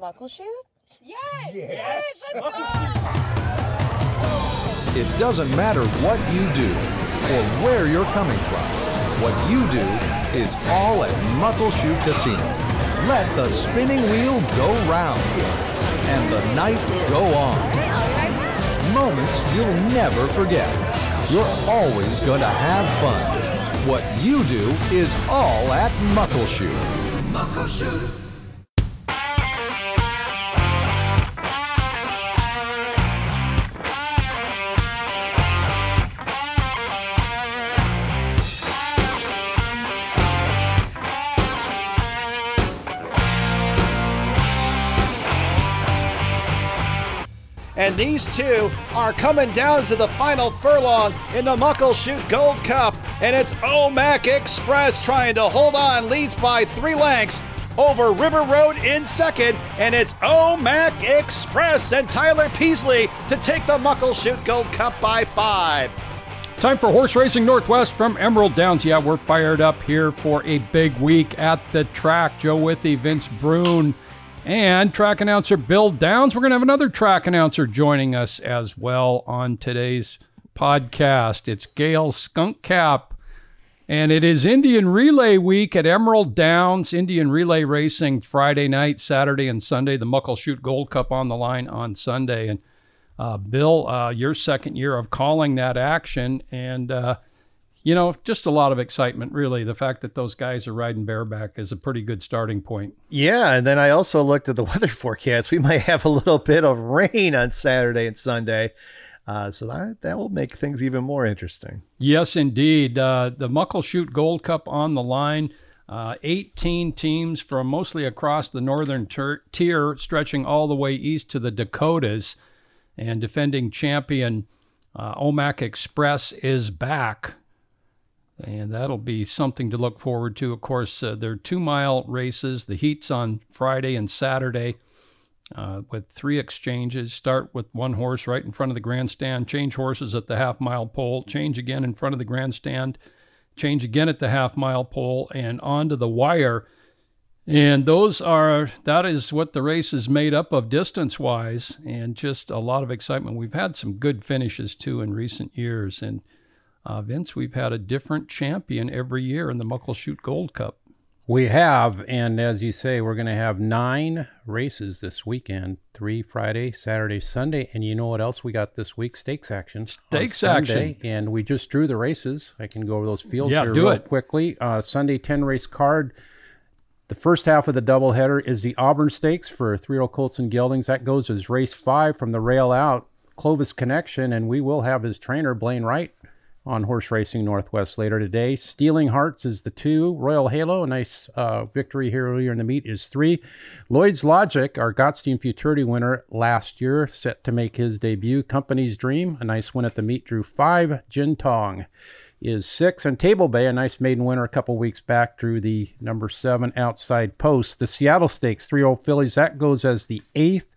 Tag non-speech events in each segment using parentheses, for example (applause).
Muckleshoot? Yes! Yes! Let's go! It doesn't matter what you do or where you're coming from. What you do is all at Muckleshoot Casino. Let the spinning wheel go round and the night go on. Moments you'll never forget. You're always going to have fun. What you do is all at Muckleshoot. Muckleshoot. And these two are coming down to the final furlong in the Muckleshoot Gold Cup. And it's Omak Express trying to hold on, leads by three lengths over River Road in second. And it's Omak Express and Tyler Peasley to take the Muckleshoot Gold Cup by five. Time for Horse Racing Northwest from Emerald Downs. Yeah, we're fired up here for a big week at the track. Joe Withee, Vince Bruun and track announcer Bill Downs. We're going to have another track announcer joining us as well on today's podcast. It's Gayle Skunkcap, and it is Indian Relay Week at Emerald Downs. Indian Relay Racing Friday night, Saturday, and Sunday. The Muckleshoot Gold Cup on the line on Sunday. And uh, Bill, uh, your second year of calling that action, and uh, you know, just a lot of excitement, really. The fact that those guys are riding bareback is a pretty good starting point. Yeah. And then I also looked at the (laughs) weather forecast. We might have a little bit of rain on Saturday and Sunday. Uh, so that, that will make things even more interesting. Yes, indeed. Uh, the Muckleshoot Gold Cup on the line. Uh, 18 teams from mostly across the northern ter- tier, stretching all the way east to the Dakotas. And defending champion uh, Omak Express is back and that'll be something to look forward to. Of course, uh, there are two mile races. The heats on Friday and Saturday uh, with three exchanges. Start with one horse right in front of the grandstand, change horses at the half mile pole, change again in front of the grandstand, change again at the half mile pole, and onto the wire. And those are, that is what the race is made up of distance wise, and just a lot of excitement. We've had some good finishes too in recent years. And uh, Vince, we've had a different champion every year in the Muckleshoot Gold Cup. We have, and as you say, we're going to have nine races this weekend three Friday, Saturday, Sunday. And you know what else we got this week? Stakes action. Stakes action. And we just drew the races. I can go over those fields yeah, here do real it. quickly. Uh, Sunday 10 race card. The first half of the doubleheader is the Auburn Stakes for three year old Colts and Geldings. That goes as race five from the rail out, Clovisconnection, and we will have his trainer, Blaine Wright, on Horse Racing Northwest later today. Stealing Hearts is the two. Royal Halo, a nice uh, victory here earlier in the meet, is three. Lloyd's Logic, our Gottstein Futurity winner last year, set to make his debut. Company's Dream, a nice win at the meet, drew five. Jin Tong is six. And Table Bay, a nice maiden winner a couple weeks back, drew the number seven outside post. The Seattle Stakes, three old fillies, that goes as the eighth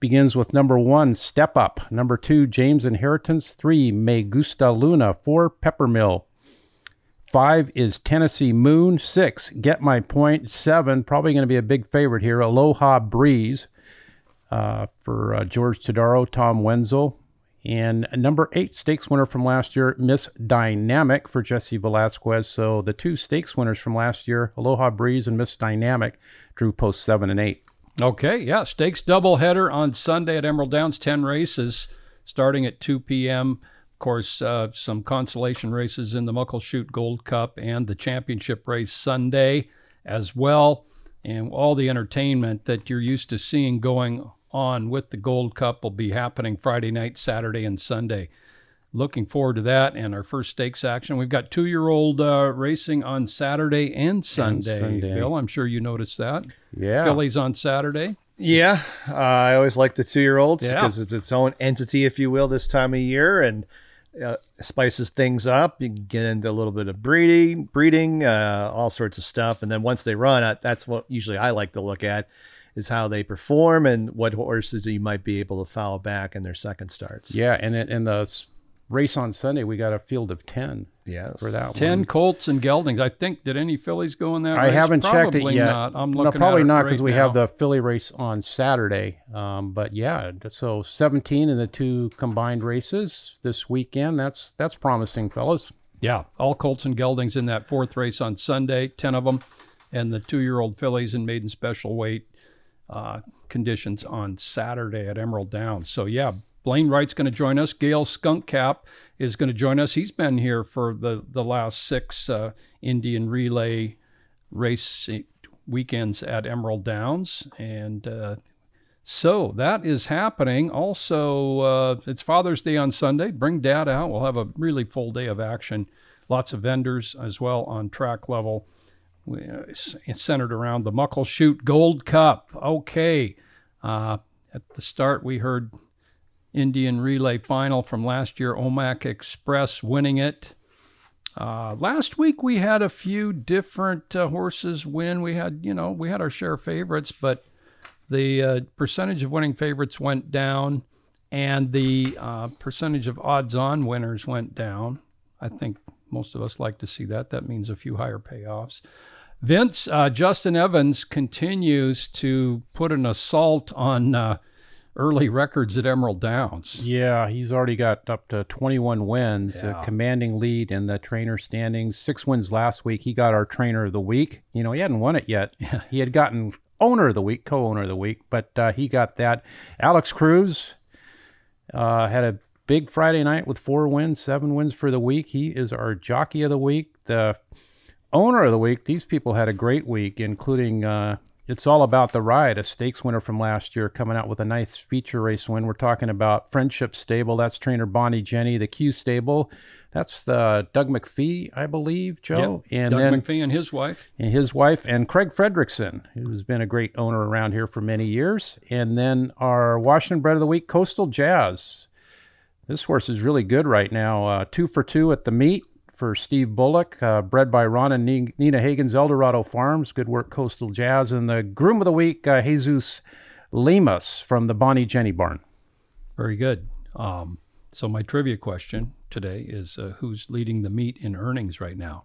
begins with number one, Step Up. Number two, James Inheritance. Three, Me Gusta Luna. Four, Peppermill. Five is Tennessee Moon. Six, Get My Point. Seven, probably going to be a big favorite here, Aloha Breeze uh, for uh, George Todaro, Tom Wenzel. And number eight, stakes winner from last year, Miss Dynamic for Jesse Velasquez. So the two stakes winners from last year, Aloha Breeze and Miss Dynamic, drew post seven and eight. Okay, yeah, stakes doubleheader on Sunday at Emerald Downs, 10 races starting at 2 p.m. Of course, uh, some consolation races in the Muckleshoot Gold Cup and the championship race Sunday as well. And all the entertainment that you're used to seeing going on with the Gold Cup will be happening Friday night, Saturday, and Sunday. Looking forward to that and our first stakes action. We've got two year old uh, racing on Saturday and Sunday. And Sunday. Bill, I'm sure you noticed that. Yeah. Fillies on Saturday. Yeah, uh, I always like the two year olds Yeah. because it's its own entity, if you will, this time of year, and uh, spices things up. You can get into a little bit of breeding, breeding, uh, all sorts of stuff, and then once they run, uh, that's what usually I like to look at is how they perform and what horses you might be able to follow back in their second starts. Yeah, and it, and the s- race on Sunday, we got a field of 10 Yes. for that Ten one. Colts and Geldings. I think did any fillies go in that? I race? haven't checked it Probably yet. Not. I'm looking no, probably at it not right because we now. have the filly race on Saturday. Um, but yeah, so 17 in the two combined races this weekend. That's that's promising, fellas. Yeah, all Colts and Geldings in that fourth race on Sunday, 10 of them, and the two year old fillies in maiden special weight uh, conditions on Saturday at Emerald Downs. So, yeah, Blaine Wright's going to join us. Gayle Skunkcap is going to join us. He's been here for the, the last six uh, Indian relay race weekends at Emerald Downs. And uh, so that is happening. Also, uh, it's Father's Day on Sunday. Bring dad out. We'll have a really full day of action. Lots of vendors as well on track level. Uh, it's centered around the Muckleshoot Gold Cup. Okay. Uh, at the start, we heard Indian Relay final from last year, Omak Express winning it. Uh, last week we had a few different uh, horses win. We had, you know, we had our share of favorites, but the uh, percentage of winning favorites went down, and the uh, percentage of odds-on winners went down. I think most of us like to see that. That means a few higher payoffs. Vince uh, Justin Evans continues to put an assault on uh, early records at Emerald Downs. Yeah, he's already got up to 21 wins, Yeah. a commanding lead in the trainer standings. Six wins last week. He got our trainer of the week. You know, he hadn't won it yet. (laughs) He had gotten owner of the week, co-owner of the week, but uh, he got that. Alex Cruz uh, had a big Friday night with four wins, seven wins for the week. He is our jockey of the week. The owner of the week, these people had a great week, including uh, It's All About the Ride, a stakes winner from last year, coming out with a nice feature race win. We're talking about Friendship Stable. That's trainer Bonnie Jenny. The Q Stable, that's the Doug McPhee, I believe, Joe. Yep. And Doug then McPhee and his wife. and his wife, and Craig Fredrickson, who's been a great owner around here for many years. And then our Washington Bred of the Week, Coastal Jazz. This horse is really good right now. Uh, two for two at the meet for Steve Bullock, uh, bred by Ron and Nina Hagen's Eldorado Farms. Good work, Coastal Jazz. And the Groom of the Week, uh, Jesus Lemus from the Bonnie Jenny Barn. Very good. Um, so my trivia question today is uh, who's leading the meet in earnings right now?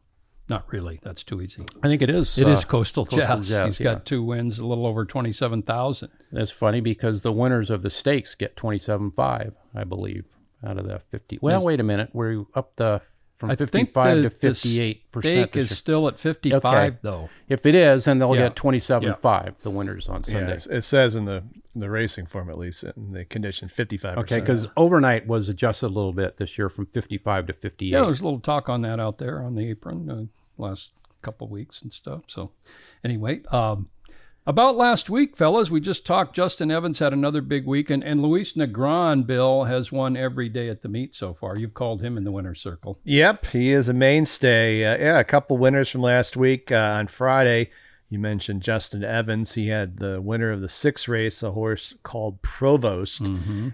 Not really. That's too easy. I think it is. It uh, is Coastal, Coastal Jazz. Jazz, He's yeah. got two wins, a little over twenty-seven thousand. That's funny because the winners of the stakes get twenty-seven-five, I believe, out of the fifty. Well, wait a minute. We're up the from I think fifty-five the, to fifty-eight percent. stake is still at fifty-five, Okay. though. If it is, then they'll Yeah. get twenty-seven-five. The winners on Sunday. it's- it says in the the racing form at least in the condition fifty five. Okay, because overnight was adjusted a little bit this year from fifty-five to fifty-eight. Yeah, there's a little talk on that out there on the apron uh, last couple weeks and stuff. So, anyway, um, about last week, fellas, we just talked. Justin Evans had another big week, and, and Luis Negron, Bill, has won every day at the meet so far. You've called him in the winner's circle. Yep, he is a mainstay. Uh, yeah, a couple winners from last week uh, on Friday. You mentioned Justin Evans. He had the winner of the six race, a horse called Provost.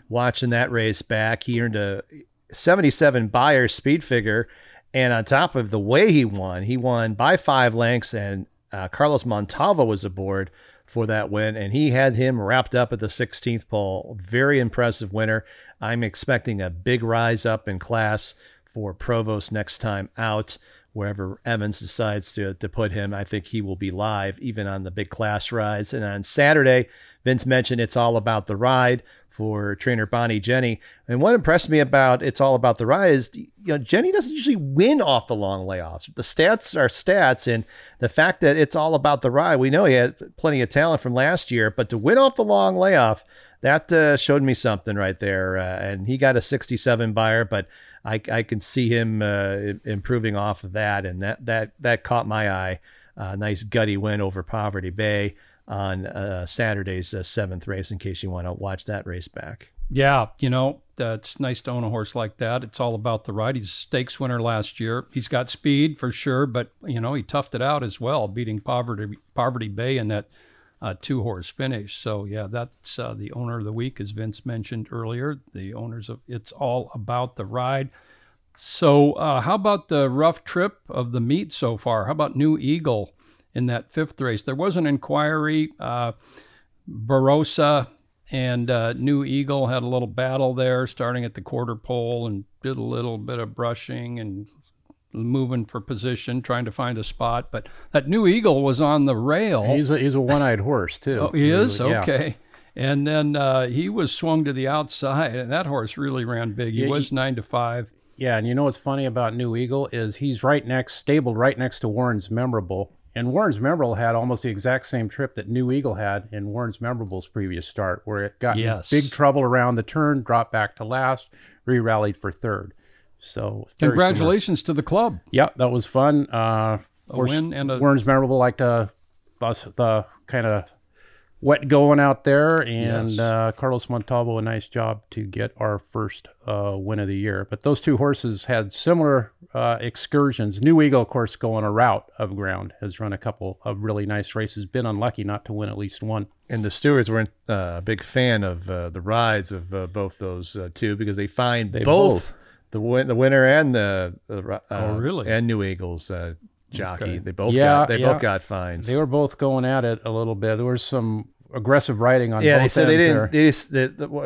Watching that race back, he earned a 77 Beyer speed figure. And on top of the way he won, he won by five lengths, and uh, Carlos Montalvo was aboard for that win, and he had him wrapped up at the 16th pole. Very impressive winner. I'm expecting a big rise up in class for Provost next time out. Wherever Evans decides to, to put him, I think he will be live even on the big class rides. And on Saturday, Vince mentioned it's all about the ride for trainer Bonnie Jenny. And what impressed me about it's all about the ride is you know Jenny doesn't usually win off the long layoffs. The stats are stats, and the fact that it's all about the ride, we know he had plenty of talent from last year, but to win off the long layoff, that uh, showed me something right there. Uh, and he got a 67 Beyer, but I, I can see him uh, improving off of that, and that that that caught my eye. Uh, nice gutty win over Poverty Bay on uh, Saturday's uh, seventh race. In case you want to watch that race back. Yeah, you know, it's nice to own a horse like that. It's all about the ride. He's a stakes winner last year. He's got speed for sure, but you know, he toughed it out as well, beating Poverty Poverty Bay in that uh, two horse finish. So yeah, that's uh, the owner of the week, as Vince mentioned earlier. The owners of it's all about the ride. So uh, how about the rough trip of the meet so far? How about New Eagle in that fifth race? There was an inquiry. Uh, Barossa and uh, New Eagle had a little battle there, starting at the quarter pole and did a little bit of brushing and moving for position, trying to find a spot. But that new eagle was on the rail. He's a, he's a one-eyed horse too. Oh, he is okay. And then uh, he was swung to the outside, and that horse really ran big. He Yeah, was he- nine to five. Yeah, and you know what's funny about New Eagle is he's right next, stabled right next to Warren's Memorable. And Warren's Memorable had almost the exact same trip that New Eagle had in Warren's Memorable's previous start, where it got in Yes. big trouble around the turn, dropped back to last, re-rallied for third. So Congratulations to the club. Yeah, that was fun. Uh, A win and a Warren's Memorable liked to bus the kind of wet going out there, and Yes. uh, Carlos Montalvo a nice job to get our first uh, win of the year. But those two horses had similar uh, excursions. New Eagle, of course, going a route of ground, has run a couple of really nice races. Been unlucky not to win at least one. And the stewards weren't uh, a big fan of uh, the rides of uh, both those uh, two because they find They both, both. the win- the winner and the, the uh, Oh, really? and New Eagles uh, jockey. Okay. They both Yeah, got they yeah. both got fines. They were both going at it a little bit. There was some aggressive riding on yeah, both they said they didn't. there. They just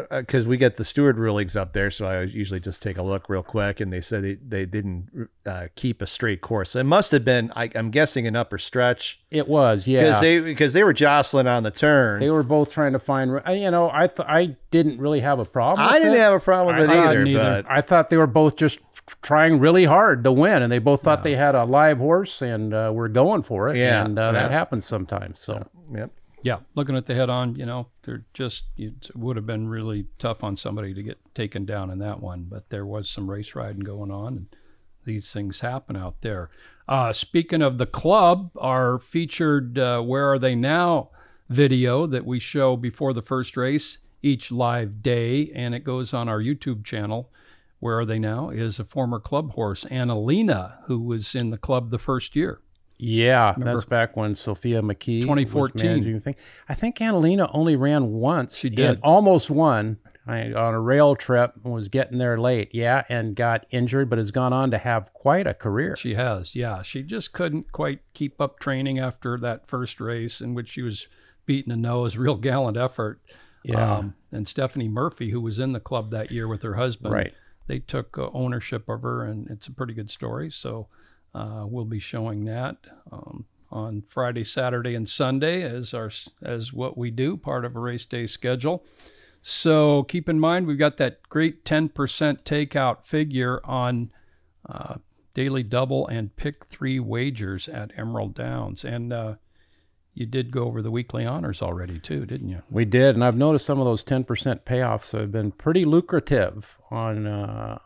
because we get the steward rulings up there, so I usually just take a look real quick, and they said they, they didn't uh, keep a straight course. It must have been, I, I'm guessing, an upper stretch It was, yeah. because they because they were jostling on the turn. They were both trying to find. You know, I th- I didn't really have a problem. I didn't it. have a problem with it I- I either, neither. but I thought they were both just trying really hard to win, and they both thought they had a live horse and uh, were going for it. Yeah, and uh, that happens sometimes. So yep. Yeah, looking at the head on, you know, they're just, it would have been really tough on somebody to get taken down in that one, but there was some race riding going on, and these things happen out there. Uh, speaking of the club, our featured uh, Where Are They Now video that we show before the first race each live day, and it goes on our YouTube channel. Where Are They Now is a former club horse, Annalena, who was in the club the first year. Yeah, that's back when Sophia McKee, was 2014. managing the thing. I think Annalena only ran once. She did. almost won. I, on a rail trip and was getting there late, yeah, and got injured, but has gone on to have quite a career. She has, yeah. She just couldn't quite keep up training after that first race in which she was beaten a nose. Real gallant effort. Yeah. Um, and Stephanie Murphy, who was in the club that year with her husband, Right. they took uh, ownership of her, and it's a pretty good story. So uh, we'll be showing that um, on Friday, Saturday, and Sunday as our as what we do, part of a race day schedule. So keep in mind, we've got that great 10% takeout figure on uh, daily double and pick three wagers at Emerald Downs. And uh, you did go over the weekly honors already, too, didn't you? We did, and I've noticed some of those ten percent payoffs have been pretty lucrative on uh,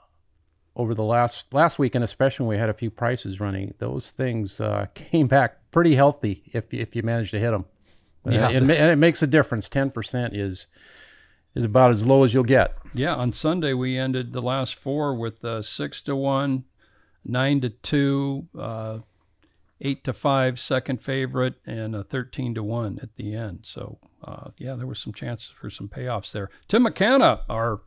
over the last last weekend, especially when we had a few prices running. Those things uh, (laughs) came back pretty healthy if if you manage to hit them. Yeah. and, and it makes a difference. Ten percent is is about as low as you'll get. Yeah, on Sunday we ended the last four with uh, six to one, nine to two, uh, eight to five second favorite, and a thirteen to one at the end. So uh, yeah, there was some chances for some payoffs there. Tim McCanna, our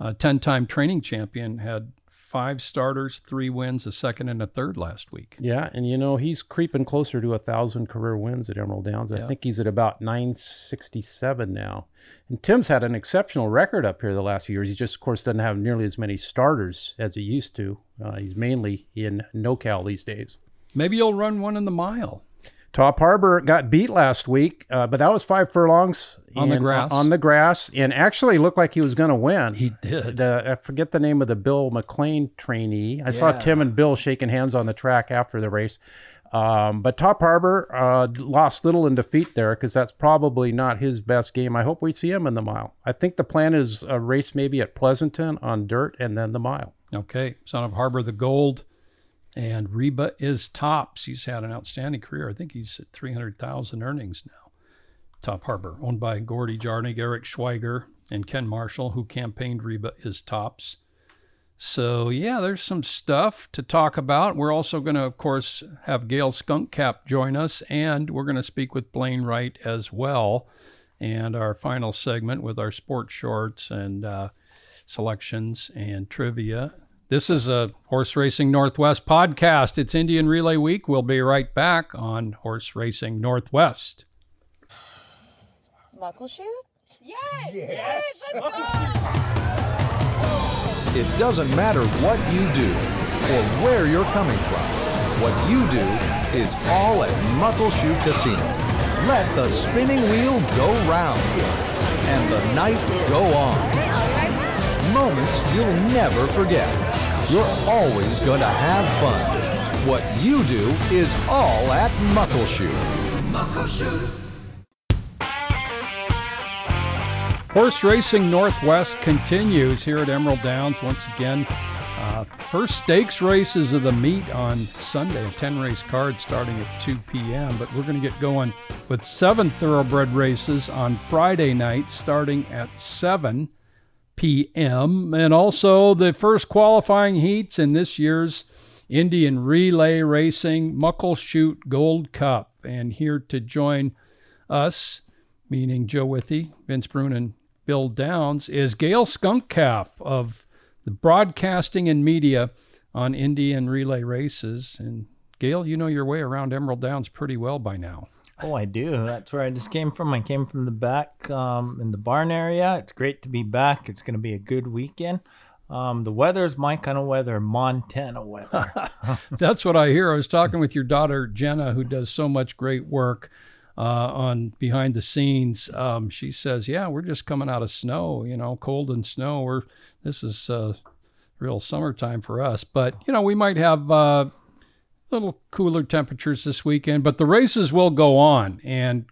uh, ten-time training champion, had five starters, three wins, a second and a third last week. Yeah, and you know he's creeping closer to a thousand career wins at Emerald Downs. I Yeah. think he's at about nine sixty seven now. And Tim's had an exceptional record up here the last few years. He just, of course, doesn't have nearly as many starters as he used to. Uh, he's mainly in NorCal these days. Maybe you'll run one in the mile. Top Harbor got beat last week, uh, but that was five furlongs On the grass. On the grass, and actually looked like he was going to win. He did. the I forget the name of the Bill McLean trainee. I saw Tim and Bill shaking hands on the track after the race. Um, but Top Harbor uh, lost little in defeat there because that's probably not his best game. I hope we see him in the mile. I think the plan is a race maybe at Pleasanton on dirt and then the mile. Okay, Son of Harbor the Gold. And Reba is tops. He's had an outstanding career. I think he's at 300,000 earnings now. Top Harbor, owned by Gordy Jarnig, Eric Schweiger, and Ken Marshall, who campaigned Reba is tops. So, yeah, there's some stuff to talk about. We're also going to, of course, have Gayle Skunkcap join us, and we're going to speak with Blaine Wright as well. And our final segment with our sports shorts and uh, selections and trivia. This is a Horse Racing Northwest podcast. It's Indian Relay Week. We'll be right back on Horse Racing Northwest. Muckleshoot? Yes! Yes! Let's go! It doesn't matter what you do or where you're coming from. What you do is all at Muckleshoot Casino. Let the spinning wheel go round and the night go on. Moments you'll never forget. You're always going to have fun. What you do is all at Muckleshoot. Horse Racing Northwest continues here at Emerald Downs once again. Uh, first stakes races of the meet on Sunday, a 10 race card starting at 2 p.m. But we're going to get going with seven thoroughbred races on Friday night starting at 7 p.m. And also the first qualifying heats in this year's Indian Relay Racing Muckleshoot Gold Cup. And here to join us, meaning Joe Withee, Vince Bruun, and Bill Downs, is Gayle Skunkcap of the Broadcasting and Media on Indian Relay Races. And Gayle, you know your way around Emerald Downs pretty well by now. Oh, I do. That's where I just came from. I came from the back um, in the barn area. It's great to be back. It's going to be a good weekend. Um, the weather is my kind of weather, Montana weather. (laughs) (laughs) That's what I hear. I was talking with your daughter Jenna, who does so much great work uh, on behind the scenes. Um, she says, "Yeah, we're just coming out of snow. You know, cold and snow. We're this is uh, real summertime for us. But you know, we might have uh, little cooler temperatures this weekend. But the races will go on, and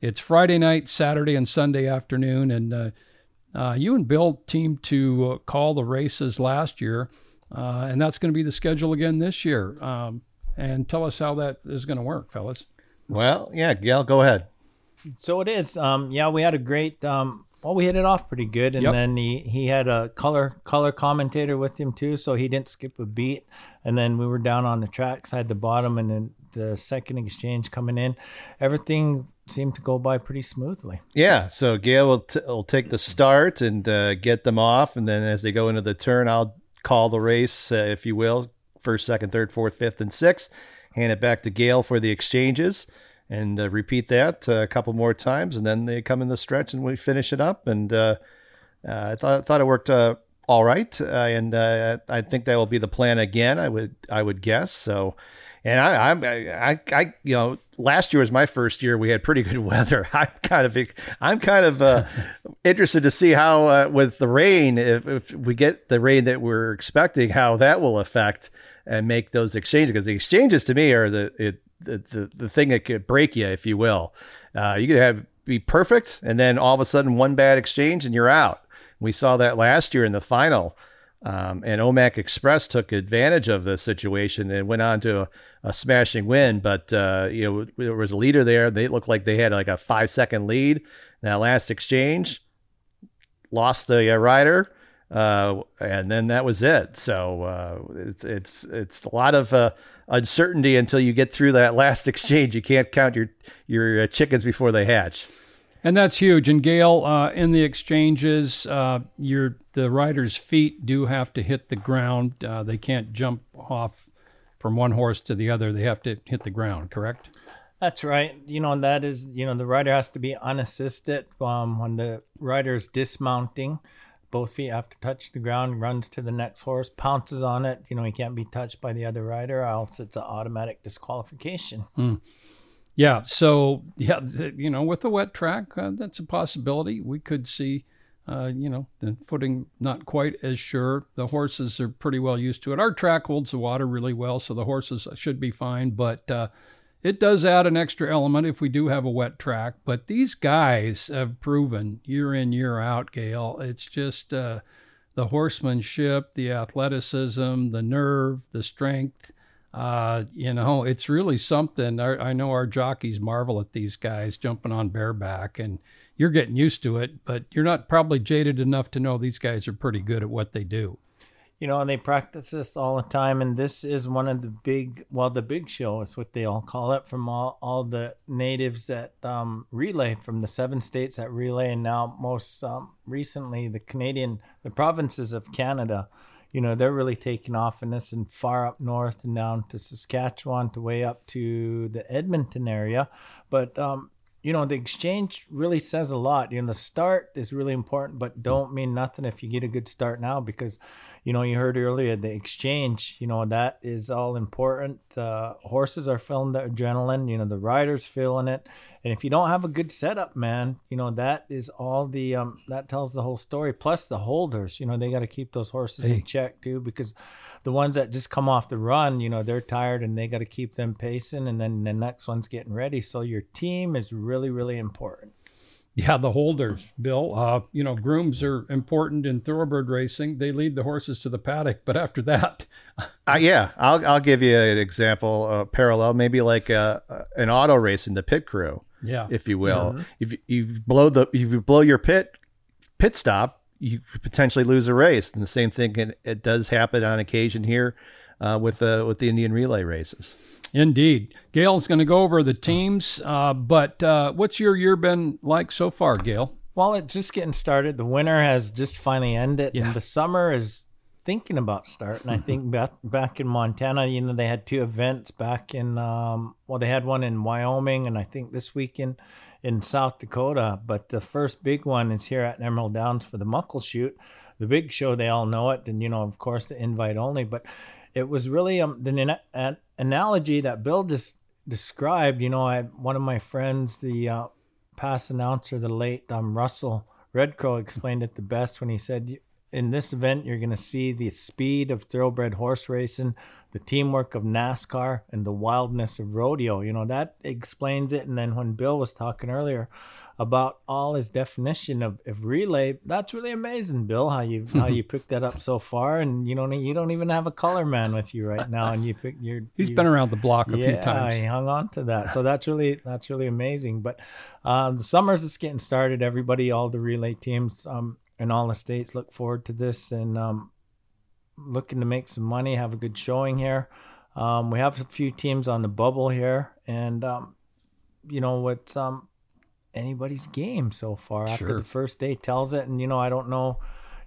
it's Friday night, Saturday, and Sunday afternoon, and uh, uh, you and Bill teamed to uh, call the races last year, uh, and that's going to be the schedule again this year. Um, and tell us how that is going to work, fellas. Well, yeah, Gayle, go ahead. so it is. Um, yeah, we had a great. Um, well, we hit it off pretty good, and Yep. then he, he had a color color commentator with him too, so he didn't skip a beat. And then we were down on the track side, the bottom, and then the second exchange coming in. Everything seemed to go by pretty smoothly. Yeah, so Gayle will, t- will take the start and uh, get them off, and then as they go into the turn, I'll call the race, uh, if you will, first, second, third, fourth, fifth, and sixth. Hand it back to Gayle for the exchanges, and uh, repeat that uh, a couple more times, and then they come in the stretch and we finish it up. And uh, uh, I thought thought it worked uh, all right, uh, and uh, I think that will be the plan again. I would I would guess so. And I, I'm, I, I, you know, last year was my first year. We had pretty good (laughs) weather. I'm kind of, I'm kind of uh, (laughs) interested to see how, uh, with the rain, if, if we get the rain that we're expecting, how that will affect and make those exchanges. Because the exchanges, to me, are the it, the, the the thing that could break you, if you will. Uh, you could have be perfect, and then all of a sudden one bad exchange and you're out. We saw that last year in the final. Um, and Omak Express took advantage of the situation and went on to a, a smashing win. But uh, you know, there was a leader there. They looked like they had like a five second lead. That last exchange lost the uh, rider, uh, and then that was it. So uh, it's it's it's a lot of uh, uncertainty until you get through that last (laughs) exchange. You can't count your your uh, chickens before they hatch. And that's huge. And Gayle, uh, in the exchanges, uh, your the rider's feet do have to hit the ground. Uh, they can't jump off from one horse to the other. They have to hit the ground. Correct? That's right. You know, and that is, you know, the rider has to be unassisted. Um, when the rider is dismounting, both feet have to touch the ground, runs to the next horse, pounces on it. You know, he can't be touched by the other rider, else it's an automatic disqualification. Yeah. So yeah, you know, with the wet track, uh, that's a possibility. We could see, uh, you know, the footing not quite as sure. The horses are pretty well used to it. Our track holds the water really well, so the horses should be fine. But uh, it does add an extra element if we do have a wet track. But these guys have proven year in year out, Gayle. It's just uh, the horsemanship, the athleticism, the nerve, the strength. Uh, you know, it's really something. I, I know our jockeys marvel at these guys jumping on bareback, and you're getting used to it, but you're not probably jaded enough to know these guys are pretty good at what they do. You know, and they practice this all the time. And this is one of the big, well, the big show is what they all call it from all, all the natives that um, relay from the seven states that relay. And now, most um, recently, the Canadian, the provinces of Canada, you know, they're really taking off in this and far up north and down to Saskatchewan to way up to the Edmonton area. But um, you know, the exchange really says a lot. You know, the start is really important, but don't mean nothing if you get a good start now because, you know, you heard earlier the exchange, you know, that is all important. The horses are feeling the adrenaline, you know, the riders feeling it. And if you don't have a good setup, man, you know, that is all the, um, that tells the whole story. Plus the holders, you know, they got to keep those horses Hey. in check too because the ones that just come off the run, you know, they're tired and they got to keep them pacing, and then the next one's getting ready. So your team is really, really important. Yeah, the holders, Bill. Uh, you know, grooms are important in thoroughbred racing. They lead the horses to the paddock, but after that, Uh, (laughs) yeah, I'll I'll give you an example, a parallel, maybe like a, a- an auto race in the pit crew, yeah, if you will. If you, you blow the if you blow your pit pit stop, you potentially lose a race. And the same thing can, it does happen on occasion here uh, with the with the Indian relay races. indeed. Gayle's going to go over the teams, uh, but uh, what's your year been like so far, Gayle? Well, it's just getting started. The winter has just finally ended, Yeah. and the summer is thinking about starting. I think (laughs) back back in Montana, you know, they had two events back in um, well, they had one in Wyoming, and I think this weekend in South Dakota. But the first big one is here at Emerald Downs for the Muckleshoot, the big show. They all know it, and you know, of course, the invite only. But it was really um, the an, an analogy that Bill just described. You know, I one of my friends, the uh, past announcer, the late um, Russell Redcrow, explained it the best when he said, "In this event, you're going to see the speed of thoroughbred horse racing, the teamwork of NASCAR, and the wildness of rodeo." You know that explains it. And then when Bill was talking earlier about all his definition of, of relay, that's really amazing, Bill. How you how (laughs) you picked that up so far, and you don't you don't even have a color man with you right now, and you pick your (laughs) He's you- been around the block a yeah, few times. he hung on to that. So that's really that's really amazing. But um, the summer's just getting started. Everybody, all the relay teams um, in all the states look forward to this and um, looking to make some money, have a good showing here. Um, we have a few teams on the bubble here, and um, you know what's um, anybody's game so far after the first day tells it. And you know, I don't know.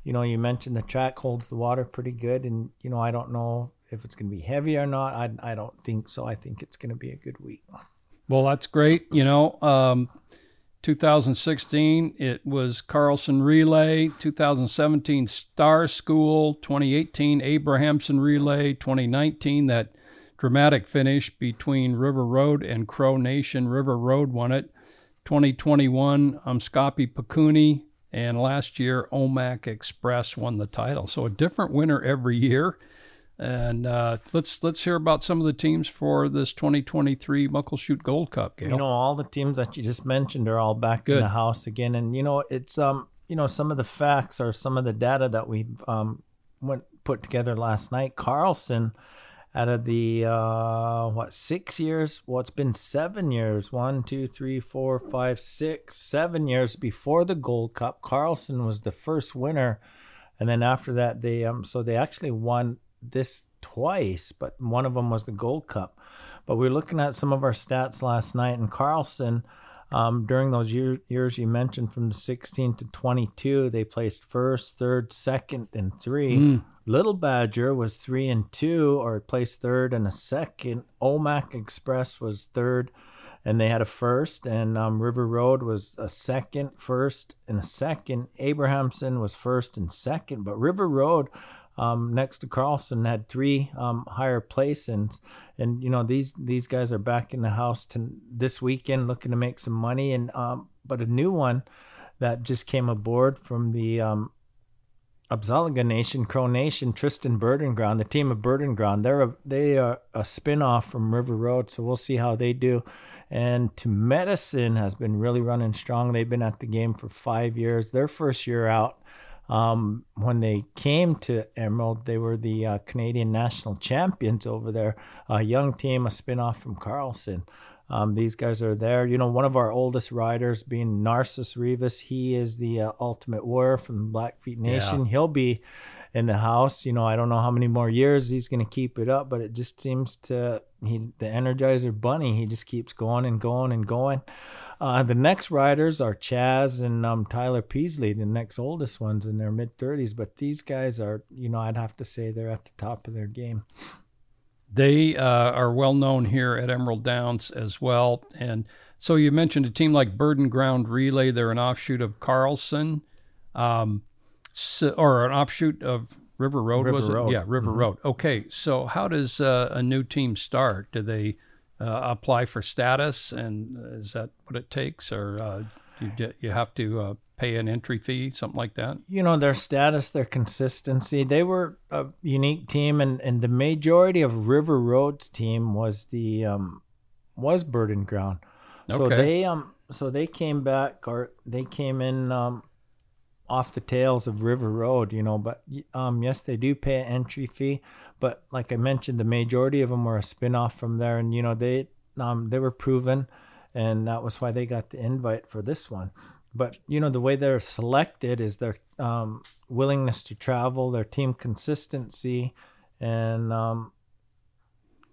You know, you mentioned the track holds the water pretty good, and you know, I don't know if it's going to be heavy or not. I I don't think so. I think it's going to be a good week. Well, that's great. You know, um, 2016 it was Carlson Relay, 2017 Star School, 2018 Abrahamson Relay, 2019 that dramatic finish between River Road and Crow Nation. River Road won it. 2021 I'm Umscopi Pacuni, and last year Omak Express won the title. So a different winner every year. And uh, let's let's hear about some of the teams for this 2023 Muckleshoot Gold Cup. Gayle. You know, all the teams that you just mentioned are all back Good. in the house again, and you know, it's um, you know, some of the facts or some of the data that we um went put together last night. Carlson, out of the uh, what six years? Well, it's been seven years. One, two, three, four, five, six, seven years before the Gold Cup. Carlson was the first winner, and then after that, they um, so they actually won this twice, but one of them was the Gold Cup. But we were looking at some of our stats last night, and Carlson, um, during those year, years you mentioned from the 16 to 22, they placed first, third, second, and three. Little Badger was three and two, or placed third and a second. Omak Express was third, and they had a first. And um, River Road was a second, first, and a second. Abrahamson was first and second, but River Road um, next to Carlson had three um, higher placings. And you know these these guys are back in the house to this weekend looking to make some money. And um, but a new one that just came aboard from the um, Apsáalooke Nation, Crow Nation, Tristan Burden Ground, the team of Burden Ground. They're a, they are a spin-off from River Road, so we'll see how they do. And to Medicine has been really running strong. They've been at the game for five years. Their first year out, um, when they came to Emerald, they were the uh, Canadian national champions over there. A young team, a spin-off from Carlson. Um, these guys are there. You know, one of our oldest riders being Narcissus Rivas. He is the uh, Ultimate Warrior from Blackfeet Nation. He'll be in the house. You know, I don't know how many more years he's going to keep it up, but it just seems to he the Energizer Bunny. He just keeps going and going and going. Uh, the next riders are Chaz and um, Tyler Peasley, the next oldest ones in their mid 30s. But these guys are, you know, I'd have to say they're at the top of their game. They uh, are well known here at Emerald Downs as well. And So you mentioned a team like Burden Ground Relay. They're an offshoot of Carlson, um, so, or an offshoot of River Road. River was it? Road. Yeah, River Road. Okay, so how does uh, a new team start? Do they uh, apply for status, and is that what it takes, or uh, you you have to uh, pay an entry fee, something like that? you know their status their consistency they were a unique team and and the majority of river road's team was the um was burden ground Okay. so they um so they came back or they came in um off the tails of river road you know but um yes they do pay an entry fee but like i mentioned the majority of them were a spin-off from there and you know they um they were proven and that was why they got the invite for this one but you know the way they're selected is their um, willingness to travel, their team consistency, and um,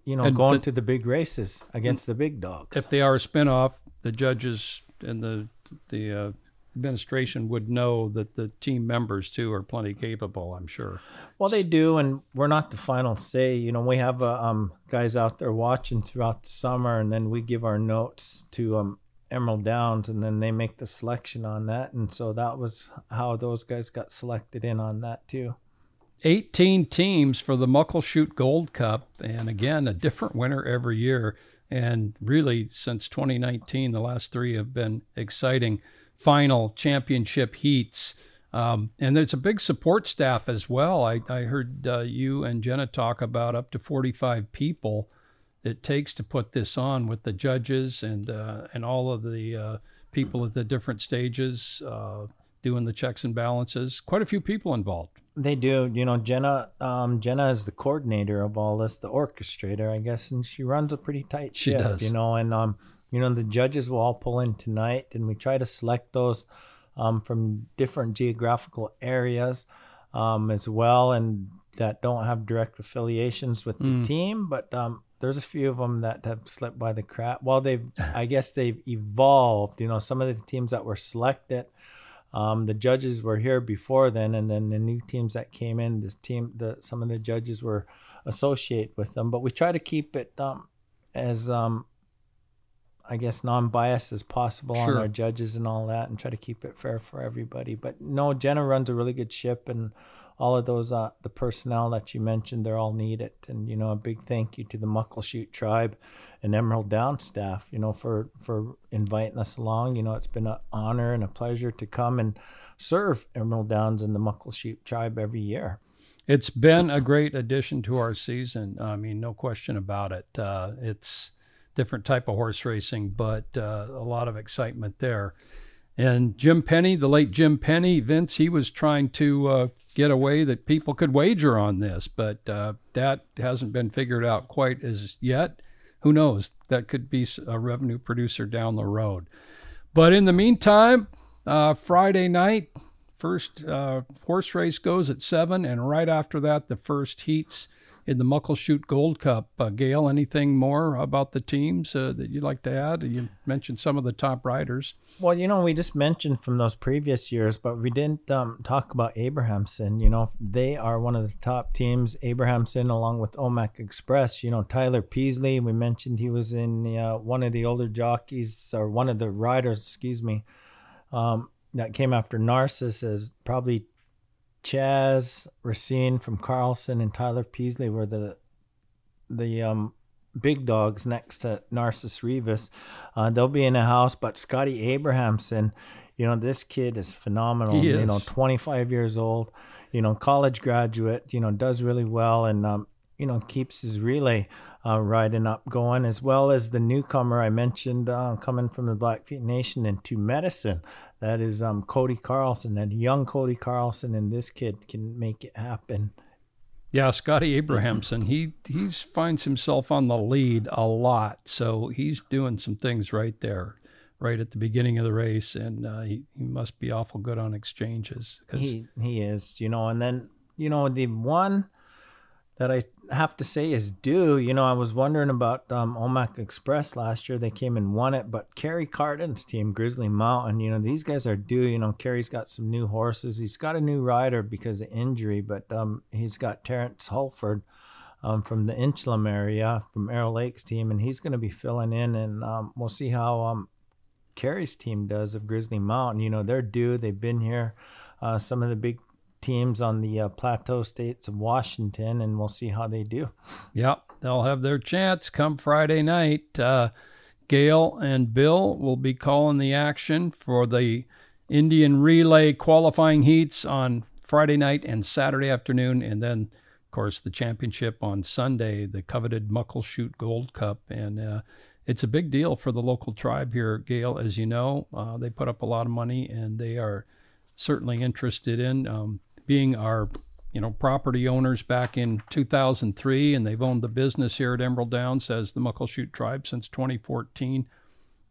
you know And going the- to the big races against the big dogs. If they are a spinoff, the judges and the the uh, administration would know that the team members too are plenty capable. I'm sure. well, they do, and we're not the final say. You know, we have uh, um, guys out there watching throughout the summer, and then we give our notes to um, Emerald Downs, and then they make the selection on that. And so that was how those guys got selected in on that too. 18 teams for the Muckleshoot Gold Cup, and again, a different winner every year. And really, since 2019, the last three have been exciting final championship heats. Um, and there's a big support staff as well. I, I heard uh, you and Jenna talk about up to 45 people it takes to put this on with the judges and uh, and all of the uh, people at the different stages uh, doing the checks and balances. Quite a few people involved. They do. You know, Jenna. Um, Jenna is the coordinator of all this, the orchestrator, I guess, and she runs a pretty tight ship. She does. You know, and um, you know, the judges will all pull in tonight, and we try to select those um, from different geographical areas um, as well, and that don't have direct affiliations with the Mm. team, but um, there's a few of them that have slipped by the crack. Well, they've, I guess, they've evolved. You know, some of the teams that were selected. Um, the judges were here before then, and then the new teams that came in, this team, the some of the judges were associate with them. But we try to keep it um, as, um, I guess, non-biased as possible on our judges and all that, and try to keep it fair for everybody. But no, Jenna runs a really good ship, and all of those, uh, the personnel that you mentioned, they're all needed. And you know, a big thank you to the Muckleshoot tribe and Emerald Down staff, you know, for for inviting us along. You know, it's been an honor and a pleasure to come and serve Emerald Downs and the Muckleshoot tribe every year. It's been a great addition to our season. I mean, no question about it. Uh, it's different type of horse racing, but uh, a lot of excitement there. And Jim Penny, the late Jim Penny, Vince, he was trying to uh, get a way that people could wager on this, but uh, that hasn't been figured out quite as yet. Who knows? That could be a revenue producer down the road. But in the meantime, uh, Friday night, first uh, horse race goes at seven, and right after that, the first heats in the Muckleshoot Gold Cup. Uh, Gayle, anything more about the teams uh, that you'd like to add? You mentioned some of the top riders. Well, you know, we just mentioned from those previous years, but we didn't um, talk about Abrahamson. You know, they are one of the top teams. Abrahamson, along with Omak Express. You know, Tyler Peasley. We mentioned he was in the, uh, one of the older jockeys or one of the riders, excuse me, um, that came after Narcissus. Is probably Chaz Racine from Carlson and Tyler Peasley were the the um, big dogs next to Narcissus Rivas. Uh, they'll be in the house, but Scotty Abrahamson, you know, this kid is phenomenal. He You know, 25 years old, you know, college graduate, you know, does really well and, um, you know, keeps his relay uh, riding up going, as well as the newcomer I mentioned uh, coming from the Blackfeet Nation into medicine. That is um, Cody Carlson, that young Cody Carlson, and this kid can make it happen. Yeah, Scotty Abrahamson, he he's finds himself on the lead a lot, so he's doing some things right there, right at the beginning of the race, and uh, he, he must be awful good on exchanges. He he is, you know, and then you know the one that I have to say is due. You know, I was wondering about um, Omak Express last year. They came and won it, but Kerry Carden's team, Grizzly Mountain, you know, these guys are due. You know, Kerry's got some new horses. He's got a new rider because of injury, but um, he's got Terrence Hulford. Um, from the Inchelium area, from Arrow Lakes team, and he's going to be filling in, and um, we'll see how um, Carey's team does of Grizzly Mountain. You know, they're due. They've been here. Uh, some of the big teams on the uh, plateau states of Washington, and we'll see how they do. Yep, they'll have their chance come Friday night. Uh, Gayle and Bill will be calling the action for the Indian Relay qualifying heats on Friday night and Saturday afternoon, and then, of course, the championship on Sunday, the coveted Muckleshoot Gold Cup. And uh, it's a big deal for the local tribe here, Gayle. As you know, uh, they put up a lot of money, and they are certainly interested in um, being our you know property owners back in 2003 and they've owned the business here at emerald downs as the muckleshoot tribe since 2014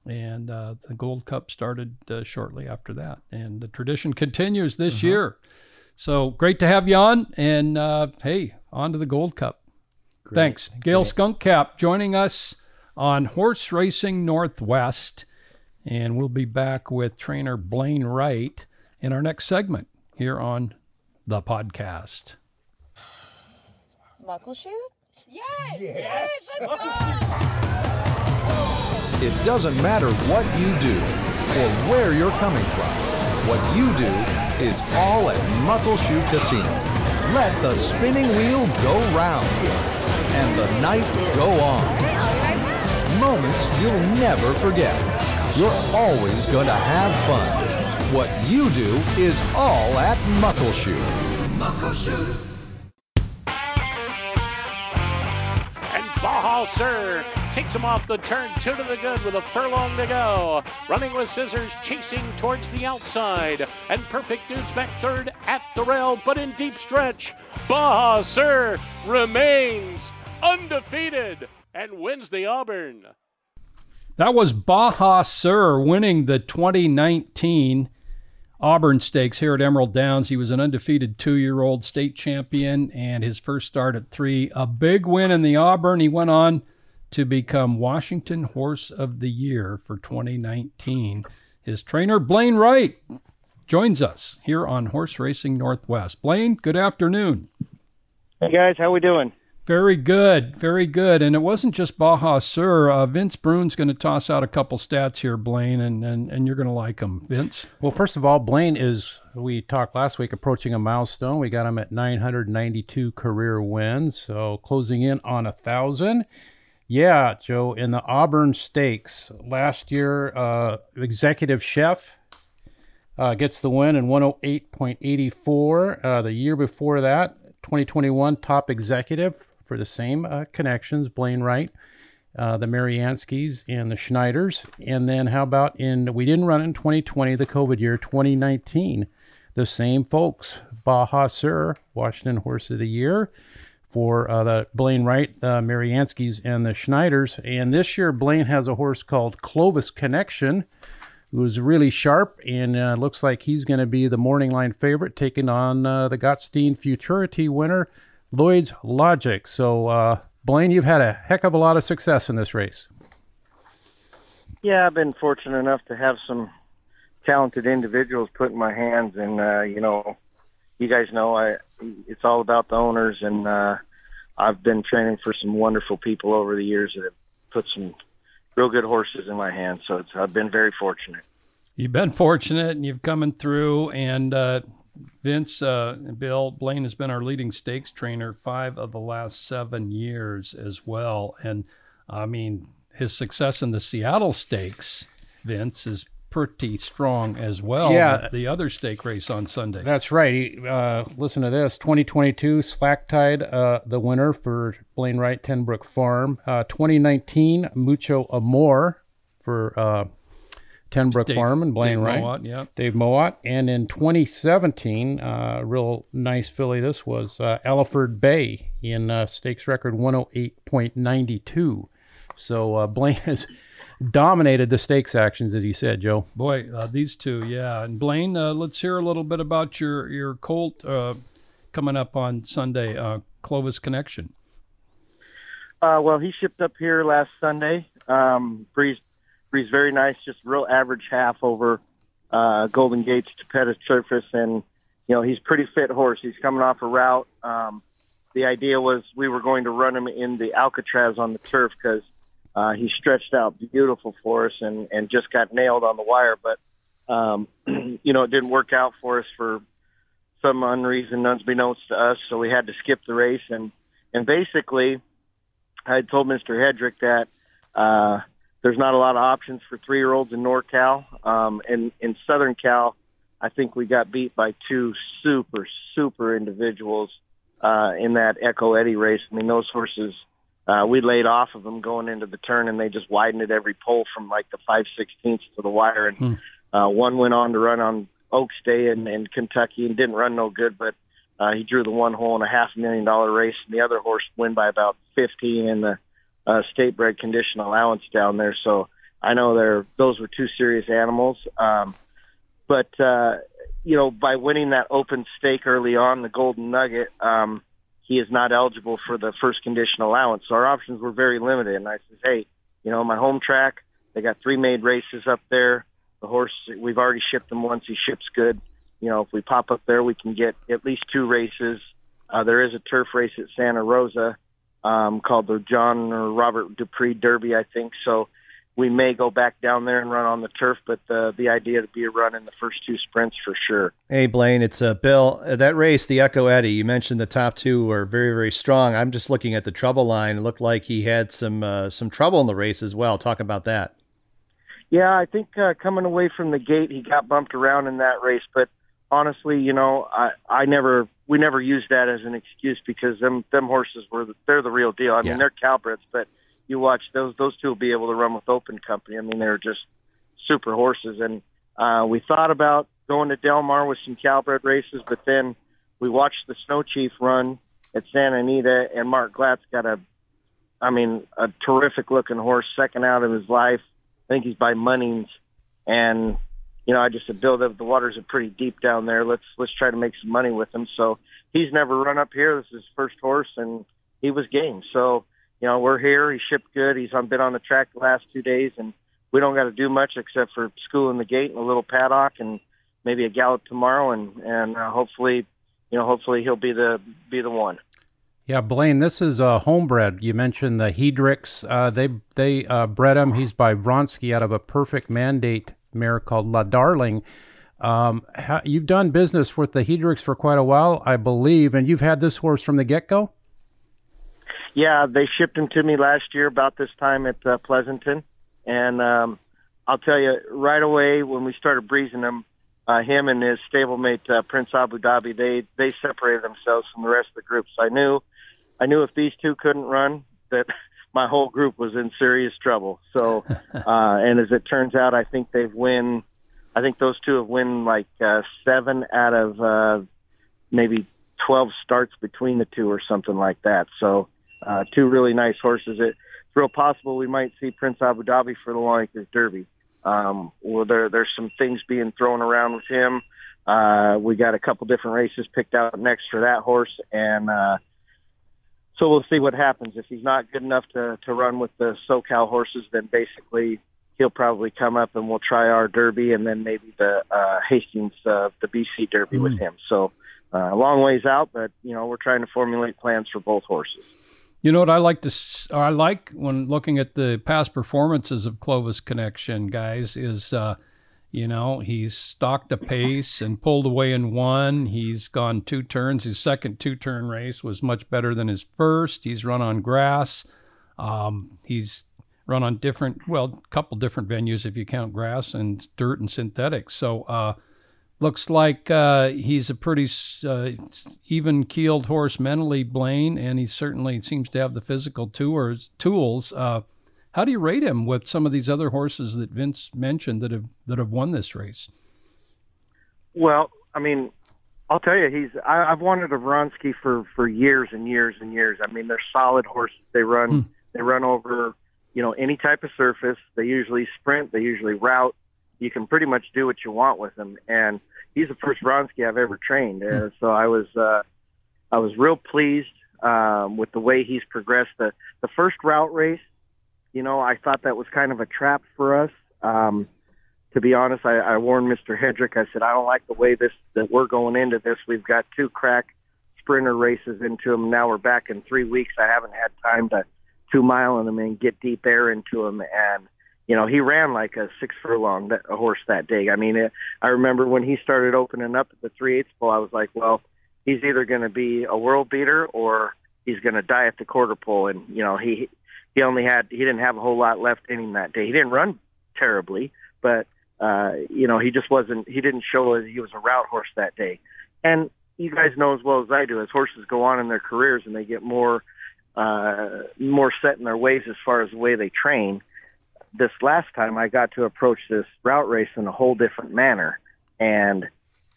and uh, the gold cup started uh, shortly after that. And the tradition continues this Mm-hmm. year. So great to have you on and uh, hey on to the gold cup. Thanks. Gayle Skunkcap joining us on horse racing northwest and we'll be back with trainer blaine wright in our next segment here on the podcast Muckleshoot? Yes! Yes! Let's go! It doesn't matter what you do or where you're coming from. What you do is all at Muckleshoot Casino. Let the spinning wheel go round and the night go on. Moments you'll never forget. You're always going to have fun. What you do is all at Muckleshoot. Muckleshoot. And Baja Sir takes him off the turn, two to the good with a furlong to go. Running with scissors, chasing towards the outside. And Perfect Dude's back third at the rail, but in deep stretch. Baja Sir remains undefeated and wins the Auburn. That was Baja Sir winning the 2019 Auburn Stakes here at Emerald Downs. He was an undefeated two year old state champion and his first start at three. A big win in the Auburn. He went on to become Washington Horse of the Year for 2019. His trainer, Blaine Wright, joins us here on Horse Racing Northwest. Blaine, good afternoon. Hey guys, how we doing? Very good, very good. And it wasn't just Baja Sir. Uh, Vince Bruun's going to toss out a couple stats here, Blaine, and, and, and you're going to like them. Vince? Well, first of all, Blaine is, we talked last week, approaching a milestone. We got him at 992 career wins, so closing in on a thousand. Yeah, Joe, in the Auburn Stakes last year, uh, executive chef uh, gets the win in 108.84. Uh, the year before that, 2021, top executive for the same uh, connections, Blaine Wright, uh, the Marianskis, and the Schneiders. And then how about in, we didn't run it in 2020, the COVID year, 2019, the same folks, Baja Sir, Washington Horse of the Year for uh, the Blaine Wright, uh, Marianskis, and the Schneiders. And this year, Blaine has a horse called Clovisconnection, who's really sharp and uh, looks like he's going to be the morning line favorite, taking on uh, the Gottstein Futurity winner, Lloyd's Logic. So, uh, Blaine, you've had a heck of a lot of success in this race. Yeah, I've been fortunate enough to have some talented individuals put in my hands, and uh, you know, you guys know I. It's all about the owners, and uh, I've been training for some wonderful people over the years that have put some real good horses in my hands. So it's, I've been very fortunate. You've been fortunate and you've coming through. And uh, Vince uh, Bill Blaine has been our leading stakes trainer five of the last seven years as well. And I mean, his success in the Seattle Stakes, Vince, is pretty strong as well. Yeah. The other stake race on Sunday. That's right. He, uh, listen to this 2022 Slack Tide, uh, the winner for Blaine Wright, Tenbrook Farm. Uh, 2019 Mucho Amor for uh, Tenbrook Dave- Farm and Blaine Dave Wright. Mowat, yeah. Dave Mowat. And in 2017, uh, real nice filly this was uh, Elliford Bay in uh, stakes record 108.92. So uh, (laughs) Blaine has dominated the stakes actions, as you said, Joe. Boy, uh, these two, yeah. And Blaine, uh, let's hear a little bit about your your colt uh, coming up on Sunday, uh, Clovisconnection. Uh, well, he shipped up here last Sunday. Um, breeze, breeze, very nice, just real average half over uh, Golden Gates Tapeta surface, and you know he's pretty fit horse. He's coming off a route. Um, the idea was we were going to run him in the Alcatraz on the turf because uh, he stretched out beautiful for us and and just got nailed on the wire. But um, (clears throat) you know, it didn't work out for us for some unreason unbeknownst to us, so we had to skip the race. And and basically, I told Mr. Hedrick that uh, there's not a lot of options for three year olds in NorCal. Um, and in Southern Cal, I think we got beat by two super super individuals uh, in that Echo Eddie race. I mean, those horses. Uh, we laid off of them going into the turn, and they just widened at every pole from like the five sixteenths to the wire. And Hmm. uh, one went on to run on Oaks Day in, in Kentucky and didn't run no good, but uh, he drew the one hole in a half million dollar race, and the other horse win by about fifty in the uh, state bred condition allowance down there. So I know they're those were two serious animals. Um, but uh, you know, by winning that open stake early on, the Golden Nugget, um, he is not eligible for the first condition allowance. So our options were very limited. And I said, hey, you know, my home track, they got three made races up there. The horse, we've already shipped him once. He ships good. You know, if we pop up there, we can get at least two races. Uh, there is a turf race at Santa Rosa um, called the John or Robert Dupree Derby, I think. So we may go back down there and run on the turf, but the the idea to be a run in the first two sprints for sure. Hey Blaine, it's uh, Bill. Uh, that race, the Echo Eddie, you mentioned the top two were very very strong. I'm just looking at the trouble line. It looked like he had some uh, some trouble in the race as well. Talk about that. Yeah, I think uh, coming away from the gate, he got bumped around in that race. But honestly, you know, I I never we never used that as an excuse because them them horses were the, they're the real deal. I Yeah. mean, they're Calbreds, but you watch those those two will be able to run with open company. I mean, they're just super horses. And uh, we thought about going to Del Mar with some Calbred races, but then we watched the Snow Chief run at Santa Anita, and Mark Glatt got a, I mean, a terrific looking horse, second out of his life. I think he's by Munnings, and you know, I just said, Bill, the, the waters are pretty deep down there. Let's let's try to make some money with him. So he's never run up here. This is his first horse, and he was game. So you know, we're here. He shipped good. He's been on the track the last two days, and we don't got to do much except for school in the gate and a little paddock and maybe a gallop tomorrow, and and uh, hopefully, you know, hopefully he'll be the be the one. Yeah, Blaine, this is uh, homebred. You mentioned the Hedricks. Uh, they they uh, bred him. He's by Vronsky out of a perfect mandate mare called La Darling. Um, ha- you've done business with the Hedricks for quite a while, I believe, and you've had this horse from the get go. Yeah, they shipped him to me last year about this time at uh, Pleasanton, and um, I'll tell you right away when we started breezing him, uh, him and his stablemate uh, Prince Abu Dhabi, they they separated themselves from the rest of the group. So I knew, I knew if these two couldn't run, that my whole group was in serious trouble. So, (laughs) uh, and as it turns out, I think they've win. I think those two have win like uh, seven out of uh, maybe twelve starts between the two or something like that. So uh, two really nice horses. It's real possible we might see Prince Abu Dhabi for the Longacres Derby. Um, well, there there's some things being thrown around with him. Uh, we got a couple different races picked out next for that horse, and uh, so we'll see what happens. If he's not good enough to to run with the SoCal horses, then basically he'll probably come up and we'll try our Derby, and then maybe the uh, Hastings uh, the BC Derby with him. So uh, a long ways out, but you know we're trying to formulate plans for both horses. You know what I like to I like when looking at the past performances of Clovisconnection guys is uh you know he's stalked a pace and pulled away in one. He's gone two turns. His second two turn race was much better than his first. He's run on grass. Um, he's run on different well a couple different venues if you count grass and dirt and synthetics. So uh, looks like uh, he's a pretty uh, even keeled horse mentally, Blaine, and he certainly seems to have the physical tours, tools. Uh, how do you rate him with some of these other horses that Vince mentioned that have that have won this race? Well, I mean, I'll tell you, he's. I, I've wanted a Vronsky for for years and years and years. I mean, they're solid horses. They run. They run over, you know, any type of surface. They usually sprint. They usually route. You can pretty much do what you want with them. And he's the first Vronsky I've ever trained. Uh, so I was, uh, I was real pleased um, with the way he's progressed. The the first route race, you know, I thought that was kind of a trap for us. Um, to be honest, I, I warned Mr. Hedrick. I said I don't like the way this that we're going into this. We've got two crack sprinter races into them. Now we're back in three weeks. I haven't had time to two mile in him and get deep air into him. And you know, he ran like a six furlong that, a horse that day. I mean, it, I remember when he started opening up at the three eighths pole, I was like, well, he's either going to be a world beater or he's going to die at the quarter pole. And you know, he he only had he didn't have a whole lot left in him that day. He didn't run terribly, but uh, you know, he just wasn't. He didn't show as he was a route horse that day. And you guys know as well as I do, as horses go on in their careers and they get more uh, more set in their ways as far as the way they train. This last time, I got to approach this route race in a whole different manner, and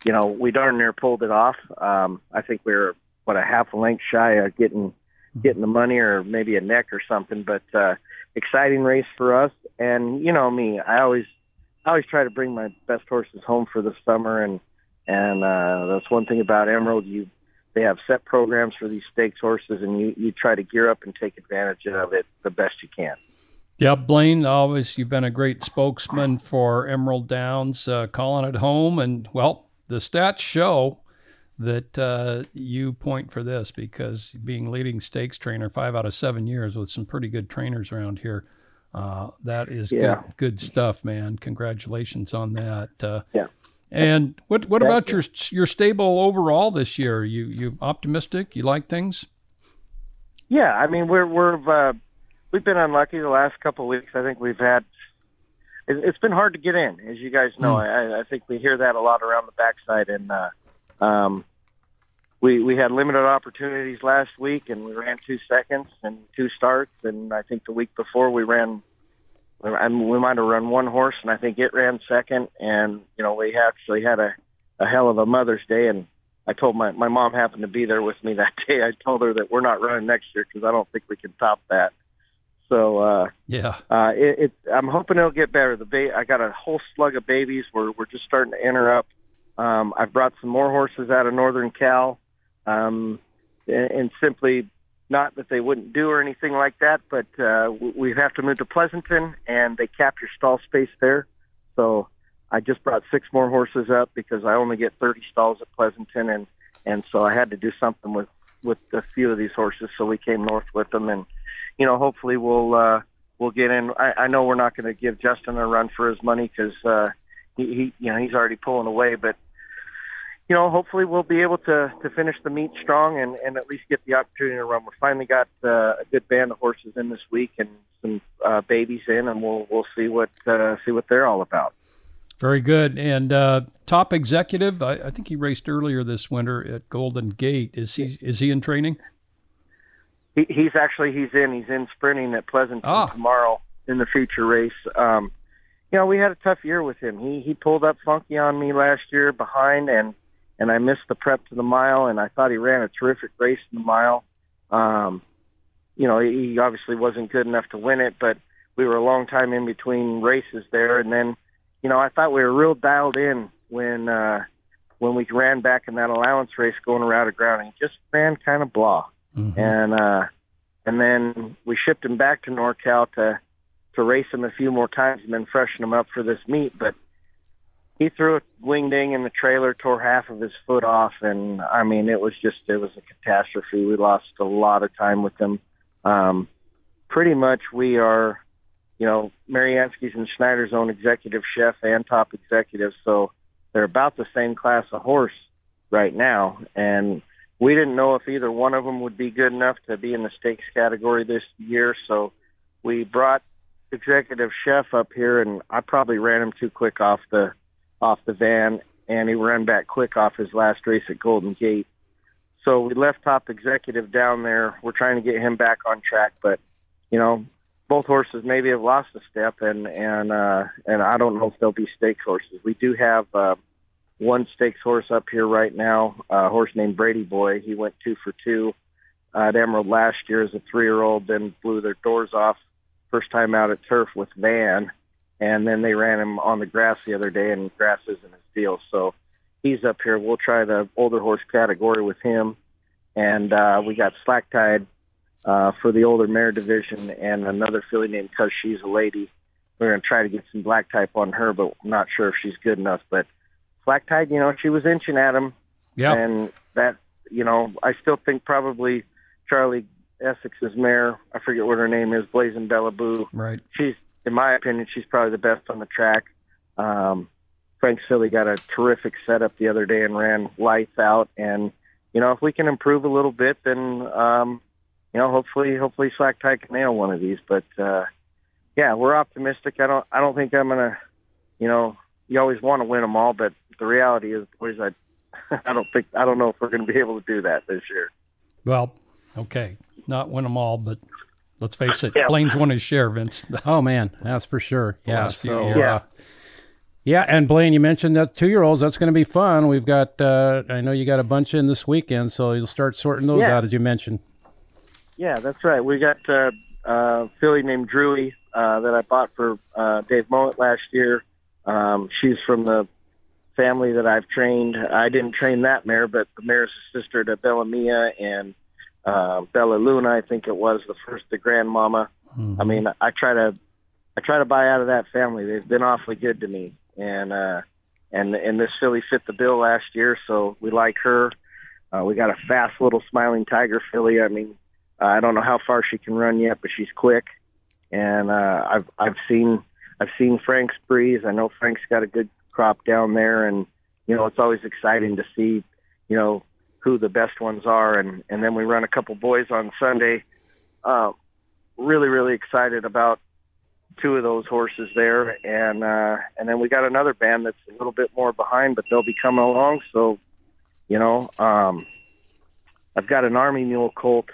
you know, we darn near pulled it off. Um, I think we were what a half a length shy of getting getting the money or maybe a neck or something. But uh, exciting race for us, and you know me, I always I always try to bring my best horses home for the summer, and and uh, that's one thing about Emerald. You they have set programs for these stakes horses, and you you try to gear up and take advantage of it the best you can. Yeah, Blaine, always you've been a great spokesman for Emerald Downs, uh, calling it home, and well, the stats show that uh, you point for this because being leading stakes trainer five out of seven years with some pretty good trainers around here, uh, that is Yeah. good, good stuff, man. Congratulations on that. Uh, Yeah. And what what Thank about your your stable overall this year? You you optimistic? You like things? Yeah, I mean we're we're uh, we've been unlucky the last couple of weeks. I think we've had it, it's been hard to get in, as you guys know. I, I think we hear that a lot around the backside, and uh, um, we we had limited opportunities last week, and we ran two seconds and two starts, and I think the week before we ran. I mean, we might have run one horse, and I think it ran second. And you know, we actually had a a hell of a Mother's Day, and I told my my mom happened to be there with me (laughs) that day. I told her that we're not running next year because I don't think we can top that. So uh, Yeah. uh, it, it, I'm hoping it'll get better. The ba- I got a whole slug of babies. We're we're just starting to enter up. Um, I've brought some more horses out of Northern Cal, um, and, and simply not that they wouldn't do or anything like that, but uh, we- have to move to Pleasanton, and they cap your stall space there. So I just brought six more horses up because I only get 30 stalls at Pleasanton, and and so I had to do something with with a few of these horses. So we came north with them, and you know, hopefully we'll uh, we'll get in. I, I know we're not going to give Justin a run for his money because uh, he, he you know he's already pulling away, but you know, hopefully we'll be able to to finish the meet strong and and at least get the opportunity to run. We finally got uh, a good band of horses in this week and some uh, babies in, and we'll we'll see what uh, see what they're all about. Very good. And uh, top executive, I, I think he raced earlier this winter at Golden Gate. Is he is he in training? He, he's actually he's in he's in sprinting at Pleasanton Ah. tomorrow in the feature race. Um, you know, we had a tough year with him. He he pulled up funky on me last year behind, and and I missed the prep to the mile, and I thought he ran a terrific race in the mile. Um, you know, he obviously wasn't good enough to win it, but we were a long time in between races there, and then, you know, I thought we were real dialed in when uh, when we ran back in that allowance race going around a ground, and he just ran kind of blah and uh and then we shipped him back to NorCal to to race him a few more times and then freshen him up for this meet. But he threw a wing ding in the trailer, tore half of his foot off, and I mean it was just it was a catastrophe. We lost a lot of time with him. Um, pretty much we are, you know, Mariansky's and Schneider's own executive chef and top executive, so they're about the same class of horse right now, and we didn't know if either one of them would be good enough to be in the stakes category this year. So we brought executive chef up here, and I probably ran him too quick off the off the van, and he ran back quick off his last race at Golden Gate. So we left top executive down there. We're trying to get him back on track, but you know, both horses maybe have lost a step, and and uh, and I don't know if they'll be stakes horses. We do have. Uh, one stakes horse up here right now, a horse named Brady Boy. He went two for two at Emerald last year as a three-year-old, then blew their doors off first time out at turf with Van, and then they ran him on the grass the other day, and grass isn't his deal. So he's up here. We'll try the older horse category with him, and uh, we got Slack Tide uh, for the older mare division, and another filly named Cause She's a Lady. We're going to try to get some black type on her, but I'm not sure if she's good enough. But Slack Tide, you know, she was inching at him. Yeah. And that, you know, I still think probably Charlie Essex's mare. I forget what her name is, Blazing Bella Boo. Right. She's, in my opinion, she's probably the best on the track. Um, Frank Silly got a terrific setup the other day and ran lights out. And you know, if we can improve a little bit, then um, you know, hopefully, hopefully Slack Tide can nail one of these. But uh, yeah, we're optimistic. I don't, I don't think I'm gonna, you know, you always want to win them all, but the reality is, boys, I, (laughs) I don't think, I don't know if we're to be able to do that this year. Well, okay, not win them all, but let's face it, Yeah. Blaine's won his share, Vince. (laughs) Oh man, that's for sure. The Yeah. So years. uh, yeah, and Blaine, you mentioned that two-year-olds. That's going to be fun. We've got. Uh, I know you got a bunch in this weekend, so you'll start sorting those Yeah. out as you mentioned. Yeah, that's right. We got uh, uh, filly named Drewy uh, that I bought for uh, Dave Mowat last year. Um, she's from the family that I've trained. I didn't train that mare, but the mare's a sister to Bella Mia and uh, Bella Luna. I think it was the first, the grandmama. I mean, I try to, I try to buy out of that family. They've been awfully good to me, and uh, and and this filly fit the bill last year, so we like her. Uh, we got a fast little smiling tiger filly. I mean, uh, I don't know how far she can run yet, but she's quick. And uh, I've I've seen I've seen Frank's breeze. I know Frank's got a good crop down there, and you know it's always exciting to see you know who the best ones are. And and then we run a couple boys on Sunday. Uh, really really excited about two of those horses there, and uh, and then we got another band that's a little bit more behind, but they'll be coming along. So you know, um, I've got an Army Mule colt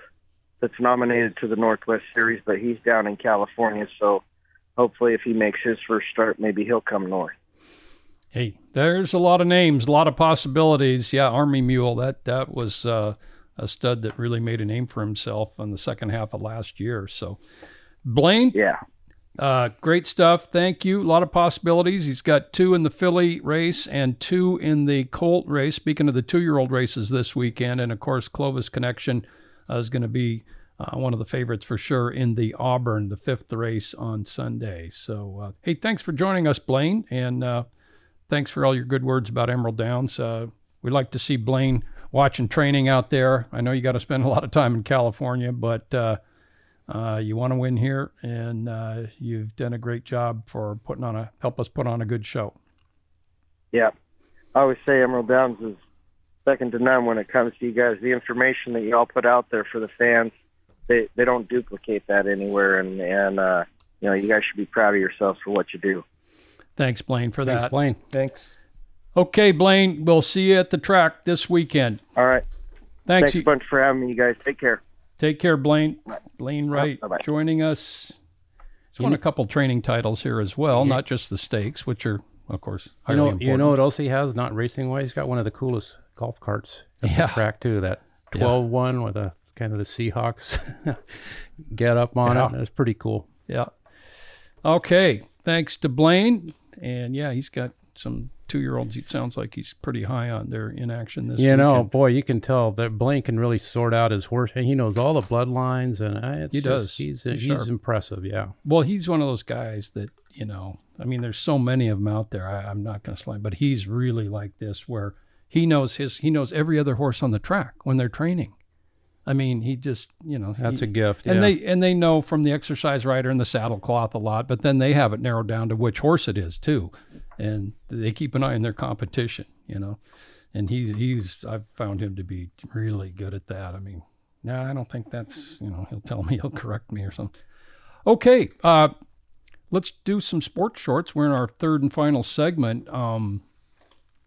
that's nominated to the Northwest Series, but he's down in California. So hopefully, if he makes his first start, maybe he'll come north. Hey, there's a lot of names, a lot of possibilities. Yeah, Army Mule. That that was uh, a stud that really made a name for himself in the second half of last year. So, Blaine, Yeah. uh, great stuff. Thank you. A lot of possibilities. He's got two in the filly race and two in the Colt race. Speaking of the two-year-old races this weekend, and of course, Clovisconnection uh, is going to be uh, one of the favorites for sure in the Auburn, the fifth race on Sunday. So, uh, hey, thanks for joining us, Blaine, and uh, thanks for all your good words about Emerald Downs. Uh, we like to see Blaine watching training out there. I know you got to spend a lot of time in California, but uh, uh, you want to win here, and uh, you've done a great job for putting on a help us put on a good show. Yeah. I always say Emerald Downs is second to none when it comes to you guys. The information that you all put out there for the fans, they they don't duplicate that anywhere, and and uh, you know you guys should be proud of yourselves for what you do. Thanks, Blaine, for that. Thanks, that. Blaine. Thanks. Okay, Blaine, we'll see you at the track this weekend. All right. Thanks. Thanks a bunch for having me, you guys. Take care. Take care, Blaine. Blaine Wright Bye-bye. joining us. He's won a couple training titles here as well, not just the stakes, which are, of course, You know, important. you know what else he has? Not racing wise, he's got one of the coolest golf carts at Yeah. the track too. That Yeah. 12 one with a kind of the Seahawks (laughs) get up on Yeah. it. It's pretty cool. Yeah. Okay. Thanks to Blaine. And yeah, he's got some two year olds. It sounds like he's pretty high on their in action this year. you know, boy, you can tell that Blaine can really sort out his horse, he knows all the bloodlines, and uh, it's He just- does. He's He's he's, impressive. Yeah. Well, he's one of those guys that, you know, I mean, there's so many of them out there. I, I'm not going to slide, but he's really like this where he knows his, he knows every other horse on the track when they're training. I mean, he just, you know, That's he- a gift. and yeah. they and they know from the exercise rider and the saddle cloth a lot, but then they have it narrowed down to which horse it is too, and they keep an eye on their competition, you know. And he's he's I've found him to be really good at that. I mean, no, I don't think that's you know he'll tell me he'll correct me or something. Okay, uh, let's do some sports shorts. We're in our third and final segment. Um,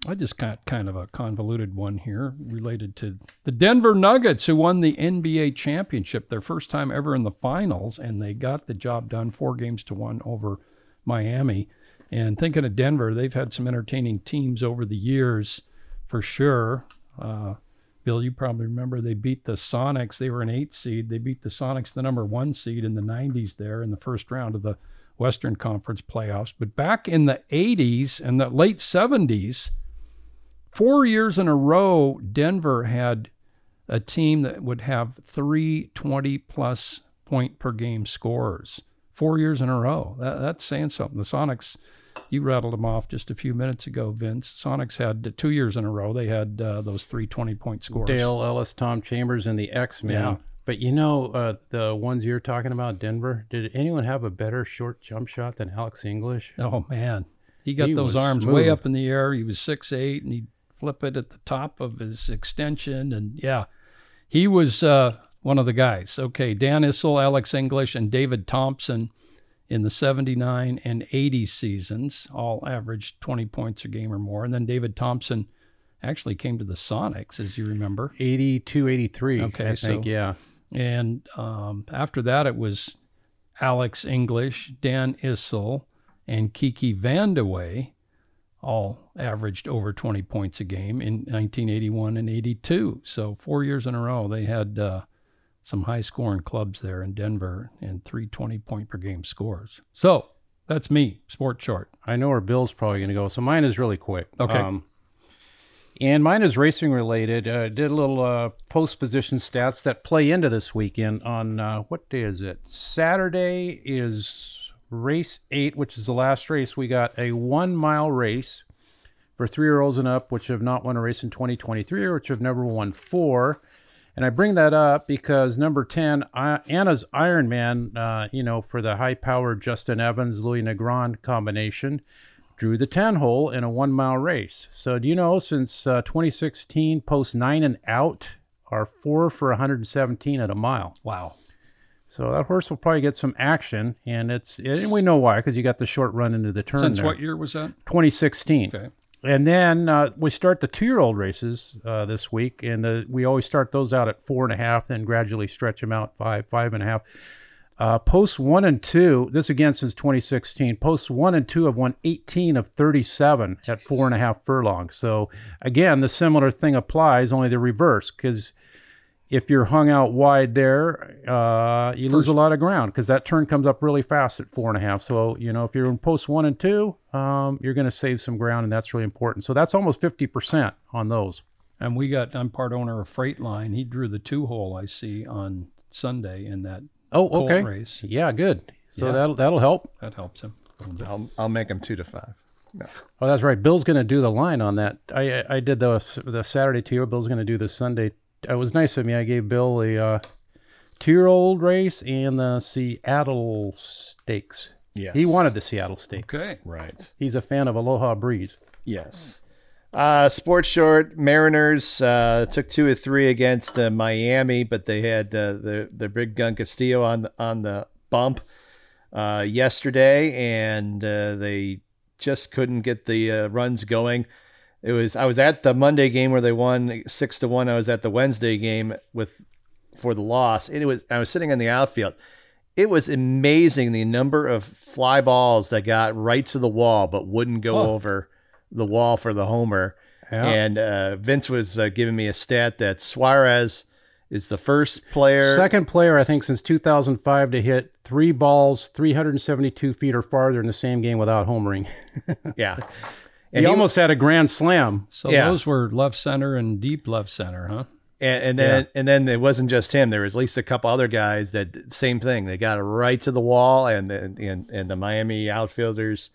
I just got kind of a convoluted one here related to the Denver Nuggets, who won the NBA championship, their first time ever in the finals, and they got the job done four games to one over Miami. And thinking of Denver, they've had some entertaining teams over the years for sure. Uh, Bill, you probably remember they beat the Sonics. They were an eight seed. They beat the Sonics, the number one seed in the 90s there in the first round of the Western Conference playoffs. But back in the 80s and the late 70s, four years in a row, Denver had a team that would have three 20 plus point per game scores. Four years in a row. That, that's saying something. The Sonics, you rattled them off just a few minutes ago, Vince. Sonics had two years in a row. They had uh, those three 20 point scores. Dale Ellis, Tom Chambers, and the X Men. Yeah. But you know, uh, the ones you're talking about, Denver. Did anyone have a better short jump shot than Alex English? Oh man, he got He those arms way up in the air. He was six eight, and he'd flip it at the top of his extension, and yeah, he was uh, one of the guys. Okay, Dan Issel, Alex English, and David Thompson in the 79 and 80 seasons all averaged 20 points a game or more, and then David Thompson actually came to the Sonics, as you remember. 82, 83. Okay, I think. so- yeah. And um, after that, it was Alex English, Dan Issel, and Kiki Vandeweghe, all averaged over 20 points a game in 1981 and 82. So four years in a row, they had uh, some high scoring clubs there in Denver and three 20 point per game scores. So that's me, Sport Short. I know where Bill's probably going to go, so mine is really quick. Okay. Um, and mine is racing related. Uh, did a little uh, post position stats that play into this weekend. On uh, what day is it? Saturday is race eight, which is the last race. We got a one mile race for three year olds and up, which have not won a race in 2023 or which have never won four. And I bring that up because number 10, uh, Anna's Ironman, uh, you know, for the high powered Justin Evans, Louis Negron combination, drew the 10 hole in a one mile race. So, do you know since uh, 2016, post nine and out are four for 117 at a mile. Wow. So that horse will probably get some action, and it's and we know why because you got the short run into the turn. Since there. what year was that? 2016. Okay. And then uh, we start the two-year-old races uh, this week, and uh, we always start those out at four and a half, then gradually stretch them out five, five and a half. Uh, posts one and two, this again since 2016. Posts one and two have won 18 of 37 at four and a half furlongs. So again, the similar thing applies, only the reverse, because if you're hung out wide there, uh, you lose a lot of ground because that turn comes up really fast at four and a half. So, you know, if you're in post one and two, um, you're going to save some ground, and that's really important. So that's almost 50% on those. And we got, I'm part owner of Freightline. He drew the two hole I see on Sunday in that Oh, okay. race. Yeah, good. So Yeah. that'll that'll help. That helps him. a little bit. I'll, I'll make him two to five. Oh, that's right. Bill's going to do the line on that. I I did the the Saturday two. Bill's going to do the Sunday. It was nice of me. I gave Bill a uh, two year old race and the Seattle Stakes. Yes. He wanted the Seattle Stakes. Okay. Right. He's a fan of Aloha Breeze. Yes. Uh, sports short Mariners uh, took two or three against uh, Miami, but they had uh, the the big gun Castillo on the, on the bump uh, yesterday, and uh, they just couldn't get the uh, runs going. It was I was at the Monday game where they won six to one. I was at the Wednesday game with for the loss. It was I was sitting in the outfield. It was amazing the number of fly balls that got right to the wall but wouldn't go Huh. over the wall for the homer. Yeah. And uh, Vince was uh, giving me a stat that Suarez is the first player. Second player, I think, since 2005 to hit three balls 372 feet or farther in the same game without homering. Yeah. (laughs) he, And he- almost had a grand slam. So Yeah. those were left center and deep left center, huh? And, and then and then it wasn't just him. There was at least a couple other guys that same thing. They got it right to the wall, and and and, and the Miami outfielders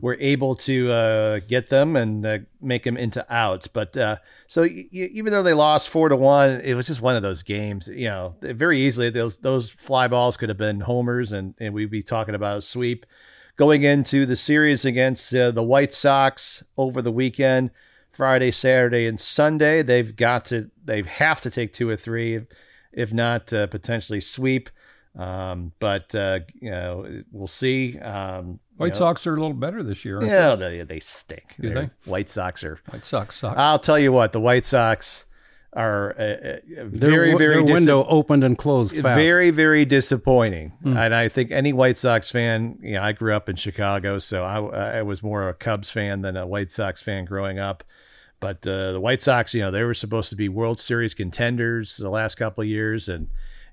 were able to uh, get them and uh, make them into outs. But uh, so y- y- even though they lost four to one, it was just one of those games. You know, very easily those those fly balls could have been homers, and and we'd be talking about a sweep going into the series against uh, the White Sox over the weekend. Friday, Saturday, and Sunday. They've got to, they have to take two or three, if not uh, potentially sweep. Um, but uh, you know, we'll see. Um, you White know, Sox are a little better this year. aren't yeah, they, they stink. Do They're- White Sox are. White Sox suck. I'll tell you what, the White Sox are uh, uh, very, very dis- window opened and closed fast. very, very disappointing. And I think any White Sox fan, you know, I grew up in Chicago, so I, I was more a Cubs fan than a White Sox fan growing up. But uh, the White Sox, you know, they were supposed to be World Series contenders the last couple of years, and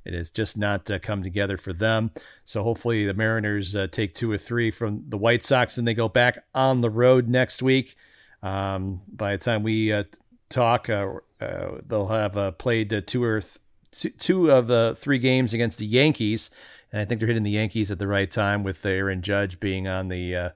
it has just not uh, come together for them. So hopefully the Mariners uh, take two or three from the White Sox, and they go back on the road next week. Um, by the time we uh, talk, uh, uh, they'll have uh, played uh, two or th- two, two of the three games against the Yankees, and I think they're hitting the Yankees at the right time with Aaron Judge being on the uh,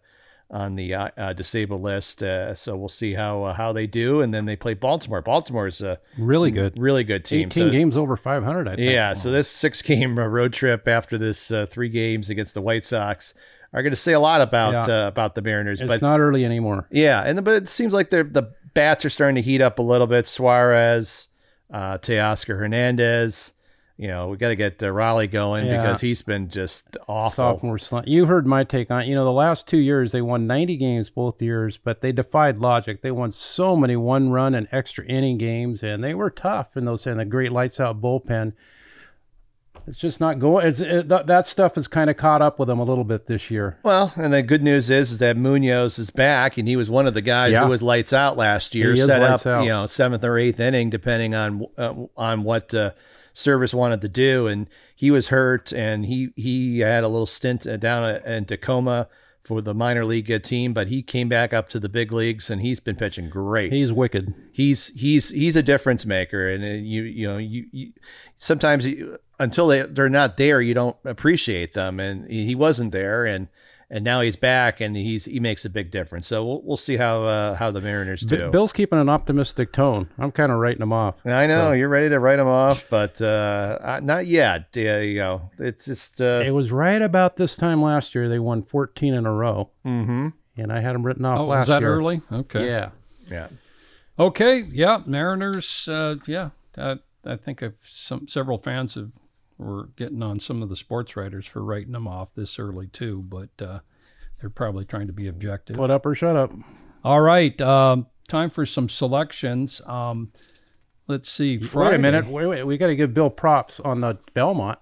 on the uh, uh, disabled list. Uh, so we'll see how uh, how they do. And then they play Baltimore. Baltimore's a Really good. really good team. 18 So- games over 500, I think. yeah, so this six game road trip after this uh, three games against the White Sox are going to say a lot about Yeah. uh, about the Mariners. It's but not early anymore. yeah, and but it seems like they're, the bats are starting to heat up a little bit. Suarez, uh, Teoscar Hernandez. You know, we got to get uh, Raleigh going Yeah. because he's been just awful. Sophomore slump. You heard my take on it. You know, the last two years, they won 90 games both years, but they defied logic. They won so many one run and extra inning games, and they were tough in those, and the great lights out bullpen. It's just not going. It's, it, that, that stuff has kind of caught up with them a little bit this year. Well, and the good news is, is that Munoz is back, and he was one of the guys Yeah. who was lights out last year. He set up, out. you know, seventh or eighth inning, depending on uh, on what uh, Servais wanted to do, and he was hurt, and he he had a little stint uh, down in Tacoma for the minor league uh, team, but he came back up to the big leagues, and he's been pitching great He's wicked. he's he's he's a difference maker and uh, you you know you, you sometimes you, until they they're not there you don't appreciate them and he wasn't there and and now he's back and he's he makes a big difference so we'll, we'll see how uh, how the Mariners B- do. Bill's keeping an optimistic tone. I'm kind of writing him off. I know So, you're ready to write him off, but uh, uh, not yet. Yeah, you know, it's just uh, it was right about this time last year. They won 14 in a row, mm-hmm. and I had them written off Oh, last was that year. early? Okay. Yeah. yeah. Okay. Yeah. Mariners. Uh, yeah. Uh, I think I've some several fans have were getting on some of the sports writers for writing them off this early too, but uh, they're probably trying to be objective. Put up or shut up. All right. Um, time for some selections. Um, let's see. Wait a minute. Wait, wait. We got to give Bill props on the Belmont.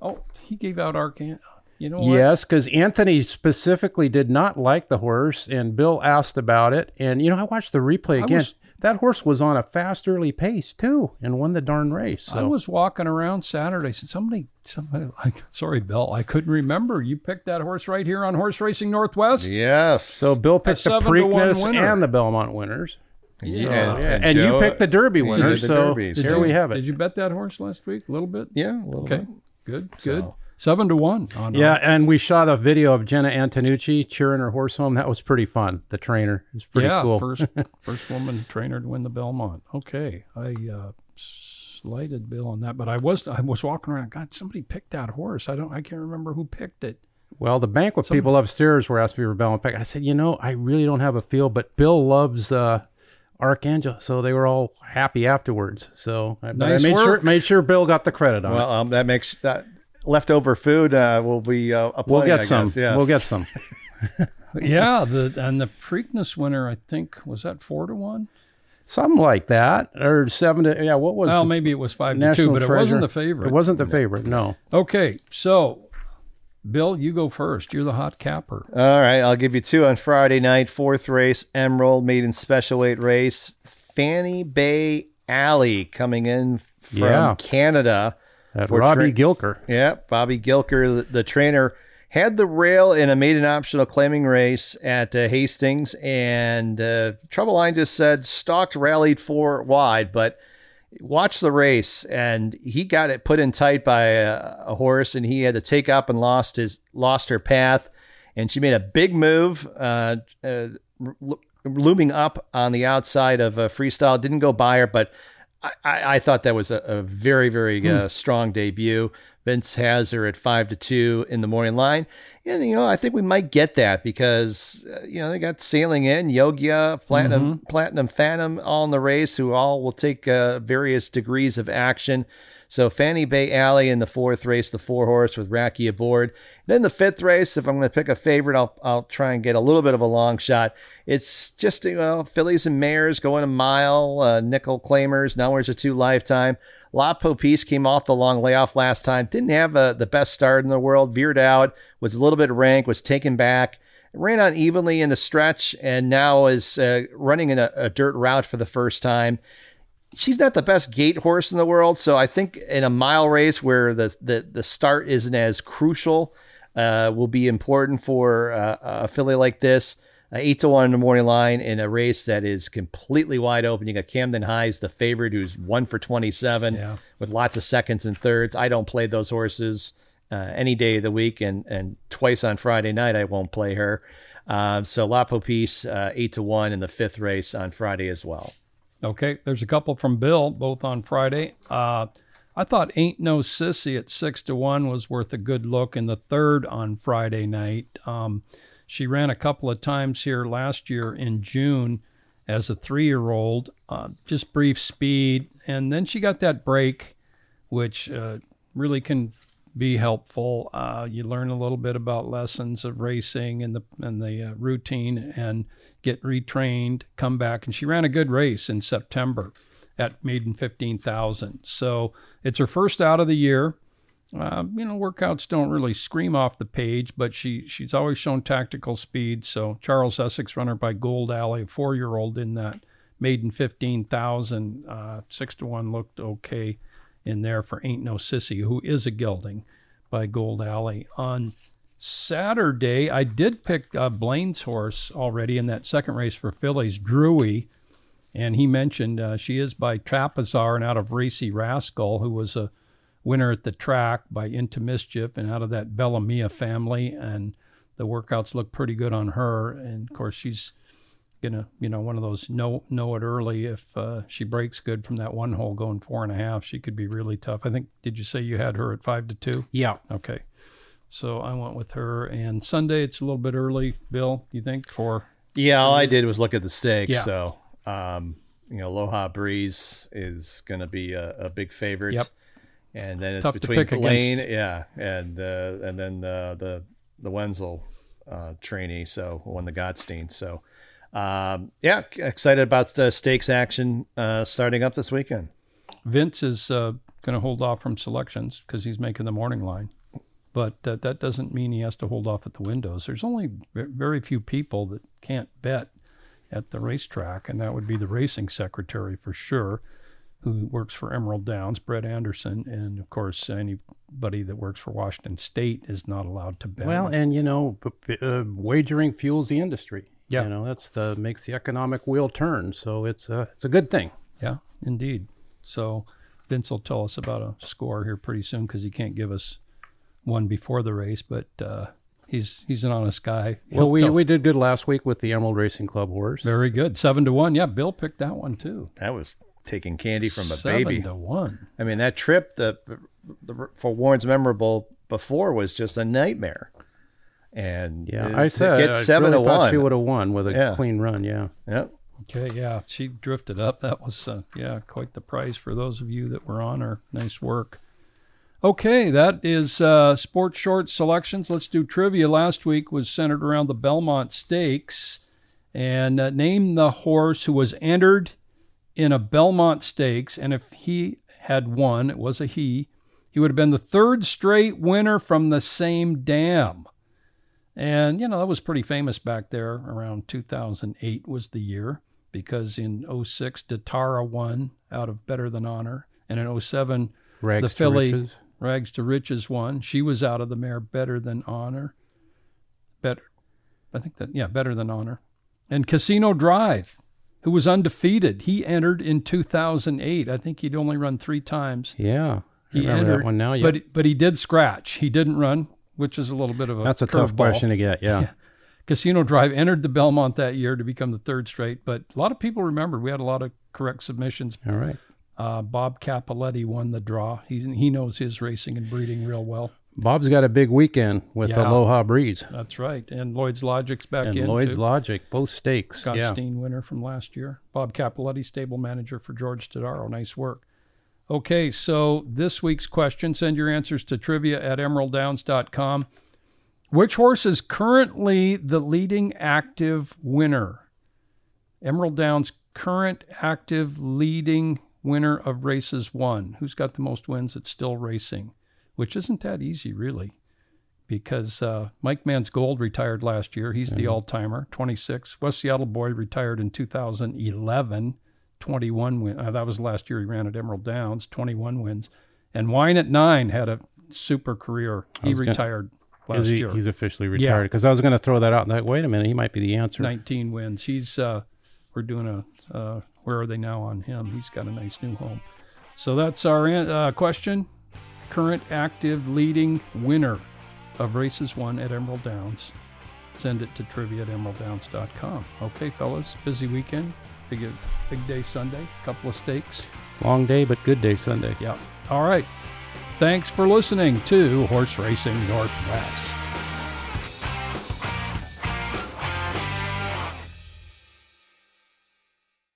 Oh, he gave out Arcan. You know what? Yes, because Anthony specifically did not like the horse, and Bill asked about it. And you know, I watched the replay I again. was- that horse was on a fast early pace too, and won the darn race. So I was walking around Saturday. Said somebody, somebody. (laughs) Like, sorry, Bill, I couldn't remember. You picked that horse right here on Horse Racing Northwest. Yes. so Bill picked the seven Preakness and the Belmont winners. yeah, Yeah, and, you Joe- picked the Derby did winner. the So Derbies. here Did we you- have it. Did you bet that horse last week? A little bit. yeah, a little Okay. bit. Good. So- Good. Seven to one. On Yeah, and we shot a video of Jenna Antonucci cheering her horse home. That was pretty fun. The trainer it was pretty yeah, cool. first (laughs) first woman trainer to win the Belmont. Okay, I uh, slighted Bill on that, but I was I was walking around. God, somebody picked that horse. I don't. I can't remember who picked it. Well, the banquet people upstairs were asking me for Belmont pick. I said, you know, I really don't have a feel, but Bill loves uh, Arcangelo, so they were all happy afterwards. So I, I Nice made sure made sure Bill got the credit on Well, it. um, that makes that leftover food uh, will be uh, a We'll get I some. guess, yes. We'll get some. (laughs) yeah, the and the Preakness winner. I think was that four to one. Something like that, or seven to yeah. What was it? Well, the maybe it was five to two, but it wasn't the favorite. It wasn't the favorite. No. Okay, so Bill, you go first. You're the hot capper. All right, I'll give you two on Friday night. Fourth race, Emerald Maiden Special Weight race. Fanny Bay Alley coming in from Yeah. Canada. That For Robbie tra- Gilker. Yeah, Bobby Gilker, the, the trainer, had the rail in a maiden optional claiming race at uh, Hastings, and uh, Trouble Line just said stalked rallied four wide, but watch the race, and he got it put in tight by a, a horse, and he had to take up and lost his lost her path, and she made a big move, uh, uh, lo- looming up on the outside of a freestyle. Didn't go by her, but I, I, thought that was a, a very, very uh, strong debut. Vince has her at five to two in the morning line, and you know I think we might get that because uh, you know they got sailing in Yogia, Platinum, Platinum Phantom, all in the race, who all will take uh, various degrees of action. So Fanny Bay Alley in the fourth race, the four horse with Racky aboard. Then the fifth race, if I'm going to pick a favorite, I'll I'll try and get a little bit of a long shot. It's just you know fillies and mares going a mile, uh, nickel claimers. Now where's a two lifetime. La Popis came off the long layoff last time. Didn't have uh, the best start in the world. Veered out, was a little bit rank, was taken back. Ran unevenly in the stretch, and now is uh, running in a, a dirt route for the first time she's not the best gate horse in the world. So I think in a mile race where the the, the start isn't as crucial, uh, will be important for uh, a filly like this. Uh, eight to one in the morning line in a race that is completely wide open. You got Camden Highs, the favorite, who's one for twenty seven Yeah. with lots of seconds and thirds. I don't play those horses uh, any day of the week, and and twice on Friday night I won't play her. Uh, so La Popis, uh, eight to one in the fifth race on Friday as well. Okay, there's a couple from Bill, both on Friday. Uh, I thought Ain't No Sissy at six to one was worth a good look in the third on Friday night. Um, she ran a couple of times here last year in June as a three year old, uh, just brief speed. And then she got that break, which uh, really can be helpful. Uh, you learn a little bit about lessons of racing and the and the uh, routine, and get retrained, come back, and she ran a good race in September at Maiden fifteen thousand. So it's her first out of the year. Uh, you know, workouts don't really scream off the page, but she she's always shown tactical speed. So Charles Essex, runner by Gold Alley, four year old in that maiden fifteen thousand, uh, six to one looked okay in there for Ain't No Sissy, who is a gelding by Gold Alley. On Saturday, I did pick uh, Blaine's horse already in that second race for fillies, Drewy. And he mentioned uh, she is by Tapizar and out of Racy Rascal, who was a winner at the track by Into Mischief and out of that Bellamia family. And the workouts look pretty good on her. And of course, she's gonna, you know, one of those know know it early. If uh, she breaks good from that one hole going four and a half, she could be really tough. I think. Did you say you had her at five to two? Yeah. Okay. So I went with her. And Sunday, it's a little bit early. Bill, you think for? Yeah, all I did was look at the stakes. Yeah. So, um, you know, Aloha Breeze is going to be a, a big favorite. Yep. And then it's Tough between pick Blaine, yeah, and uh, and then the the the Wenzel uh, trainee, so who won the Gottstein. So, um, yeah, excited about the stakes action uh, starting up this weekend. Vince is uh, going to hold off from selections because he's making the morning line. But uh, that doesn't mean he has to hold off at the windows. There's only very few people that can't bet at the racetrack, and that would be the racing secretary for sure, who works for Emerald Downs, Brett Anderson, and of course anybody that works for Washington State is not allowed to bet. Well, and you know, p- p- uh, wagering fuels the industry. Yeah. You know, that's the makes the economic wheel turn. So it's a it's a good thing. Yeah, indeed. So Vince will tell us about a score here pretty soon because he can't give us one before the race, but uh, he's he's an honest guy. Well, He'll we tell- we did good last week with the Emerald Racing Club horse. very good. Seven to one. Yeah, Bill picked that one too. That was taking candy from a Seven baby. to one. I mean, that trip the, the for Warren's memorable before was just a nightmare. And Yeah, it- I said get I seven really to thought one. she would have won with a Yeah. clean run. Yeah. Yep. Okay, yeah, she drifted up. That was uh, yeah, quite the prize for those of you that were on her. Nice work. Okay, that is uh, sports short selections. Let's do trivia. Last week was centered around the Belmont Stakes, and uh, name the horse who was entered in a Belmont Stakes, and if he had won, it was a he. He would have been the third straight winner from the same dam. And, you know, that was pretty famous back there around 2008 was the year because in 06, Da'Tara won out of Better Than Honor. And in 07, Rags the riches. Rags to Riches won. She was out of the mare Better Than Honor. Better, I think that, yeah, Better Than Honor. And Casino Drive, who was undefeated. He entered in 2008. I think he'd only run three times. Yeah. I He entered, that one now. Yeah. but but he did scratch. He didn't run, which is a little bit of a That's a tough curveball. question to get. Yeah. Yeah. Casino Drive entered the Belmont that year to become the third straight, but a lot of people remembered. We had a lot of correct submissions. All right. Uh, Bob Capoletti won the draw. He he knows his racing and breeding real well. Bob's got a big weekend with Yeah. Aloha Breeze That's right. And Lloyd's Logic's back and in. Lloyd's too. Logic, both stakes. Scott yeah. Steen winner from last year. Bob Capoletti, stable manager for George Tadaro. Nice work. Okay, so this week's question send your answers to trivia at emeralddowns.com. Which horse is currently the leading active winner? Emerald Downs' current active leading winner of races one. Who's got the most wins that's still racing? Which isn't that easy, really because uh, Mike Man's Gold retired last year. He's the all timer, 26. West Seattle Boy retired in 2011, 21 wins. Uh, that was last year he ran at Emerald Downs, 21 wins. And Wine at Nine had a super career. He was gonna- retired last he- year, He's officially Yeah. retired. Because I was going to throw that out. and Like, wait a minute, he might be the answer. 19 wins. He's uh, we're doing a uh, where are they now on him? He's got a nice new home. So that's our uh, question. Current active leading winner of races one at Emerald Downs. send it to trivia at emeralddowns.com. Okay, fellas, busy weekend. Big, big day Sunday. Couple of stakes. Long day, but good day Sunday. Yeah. All right. Thanks for listening to Horse Racing Northwest.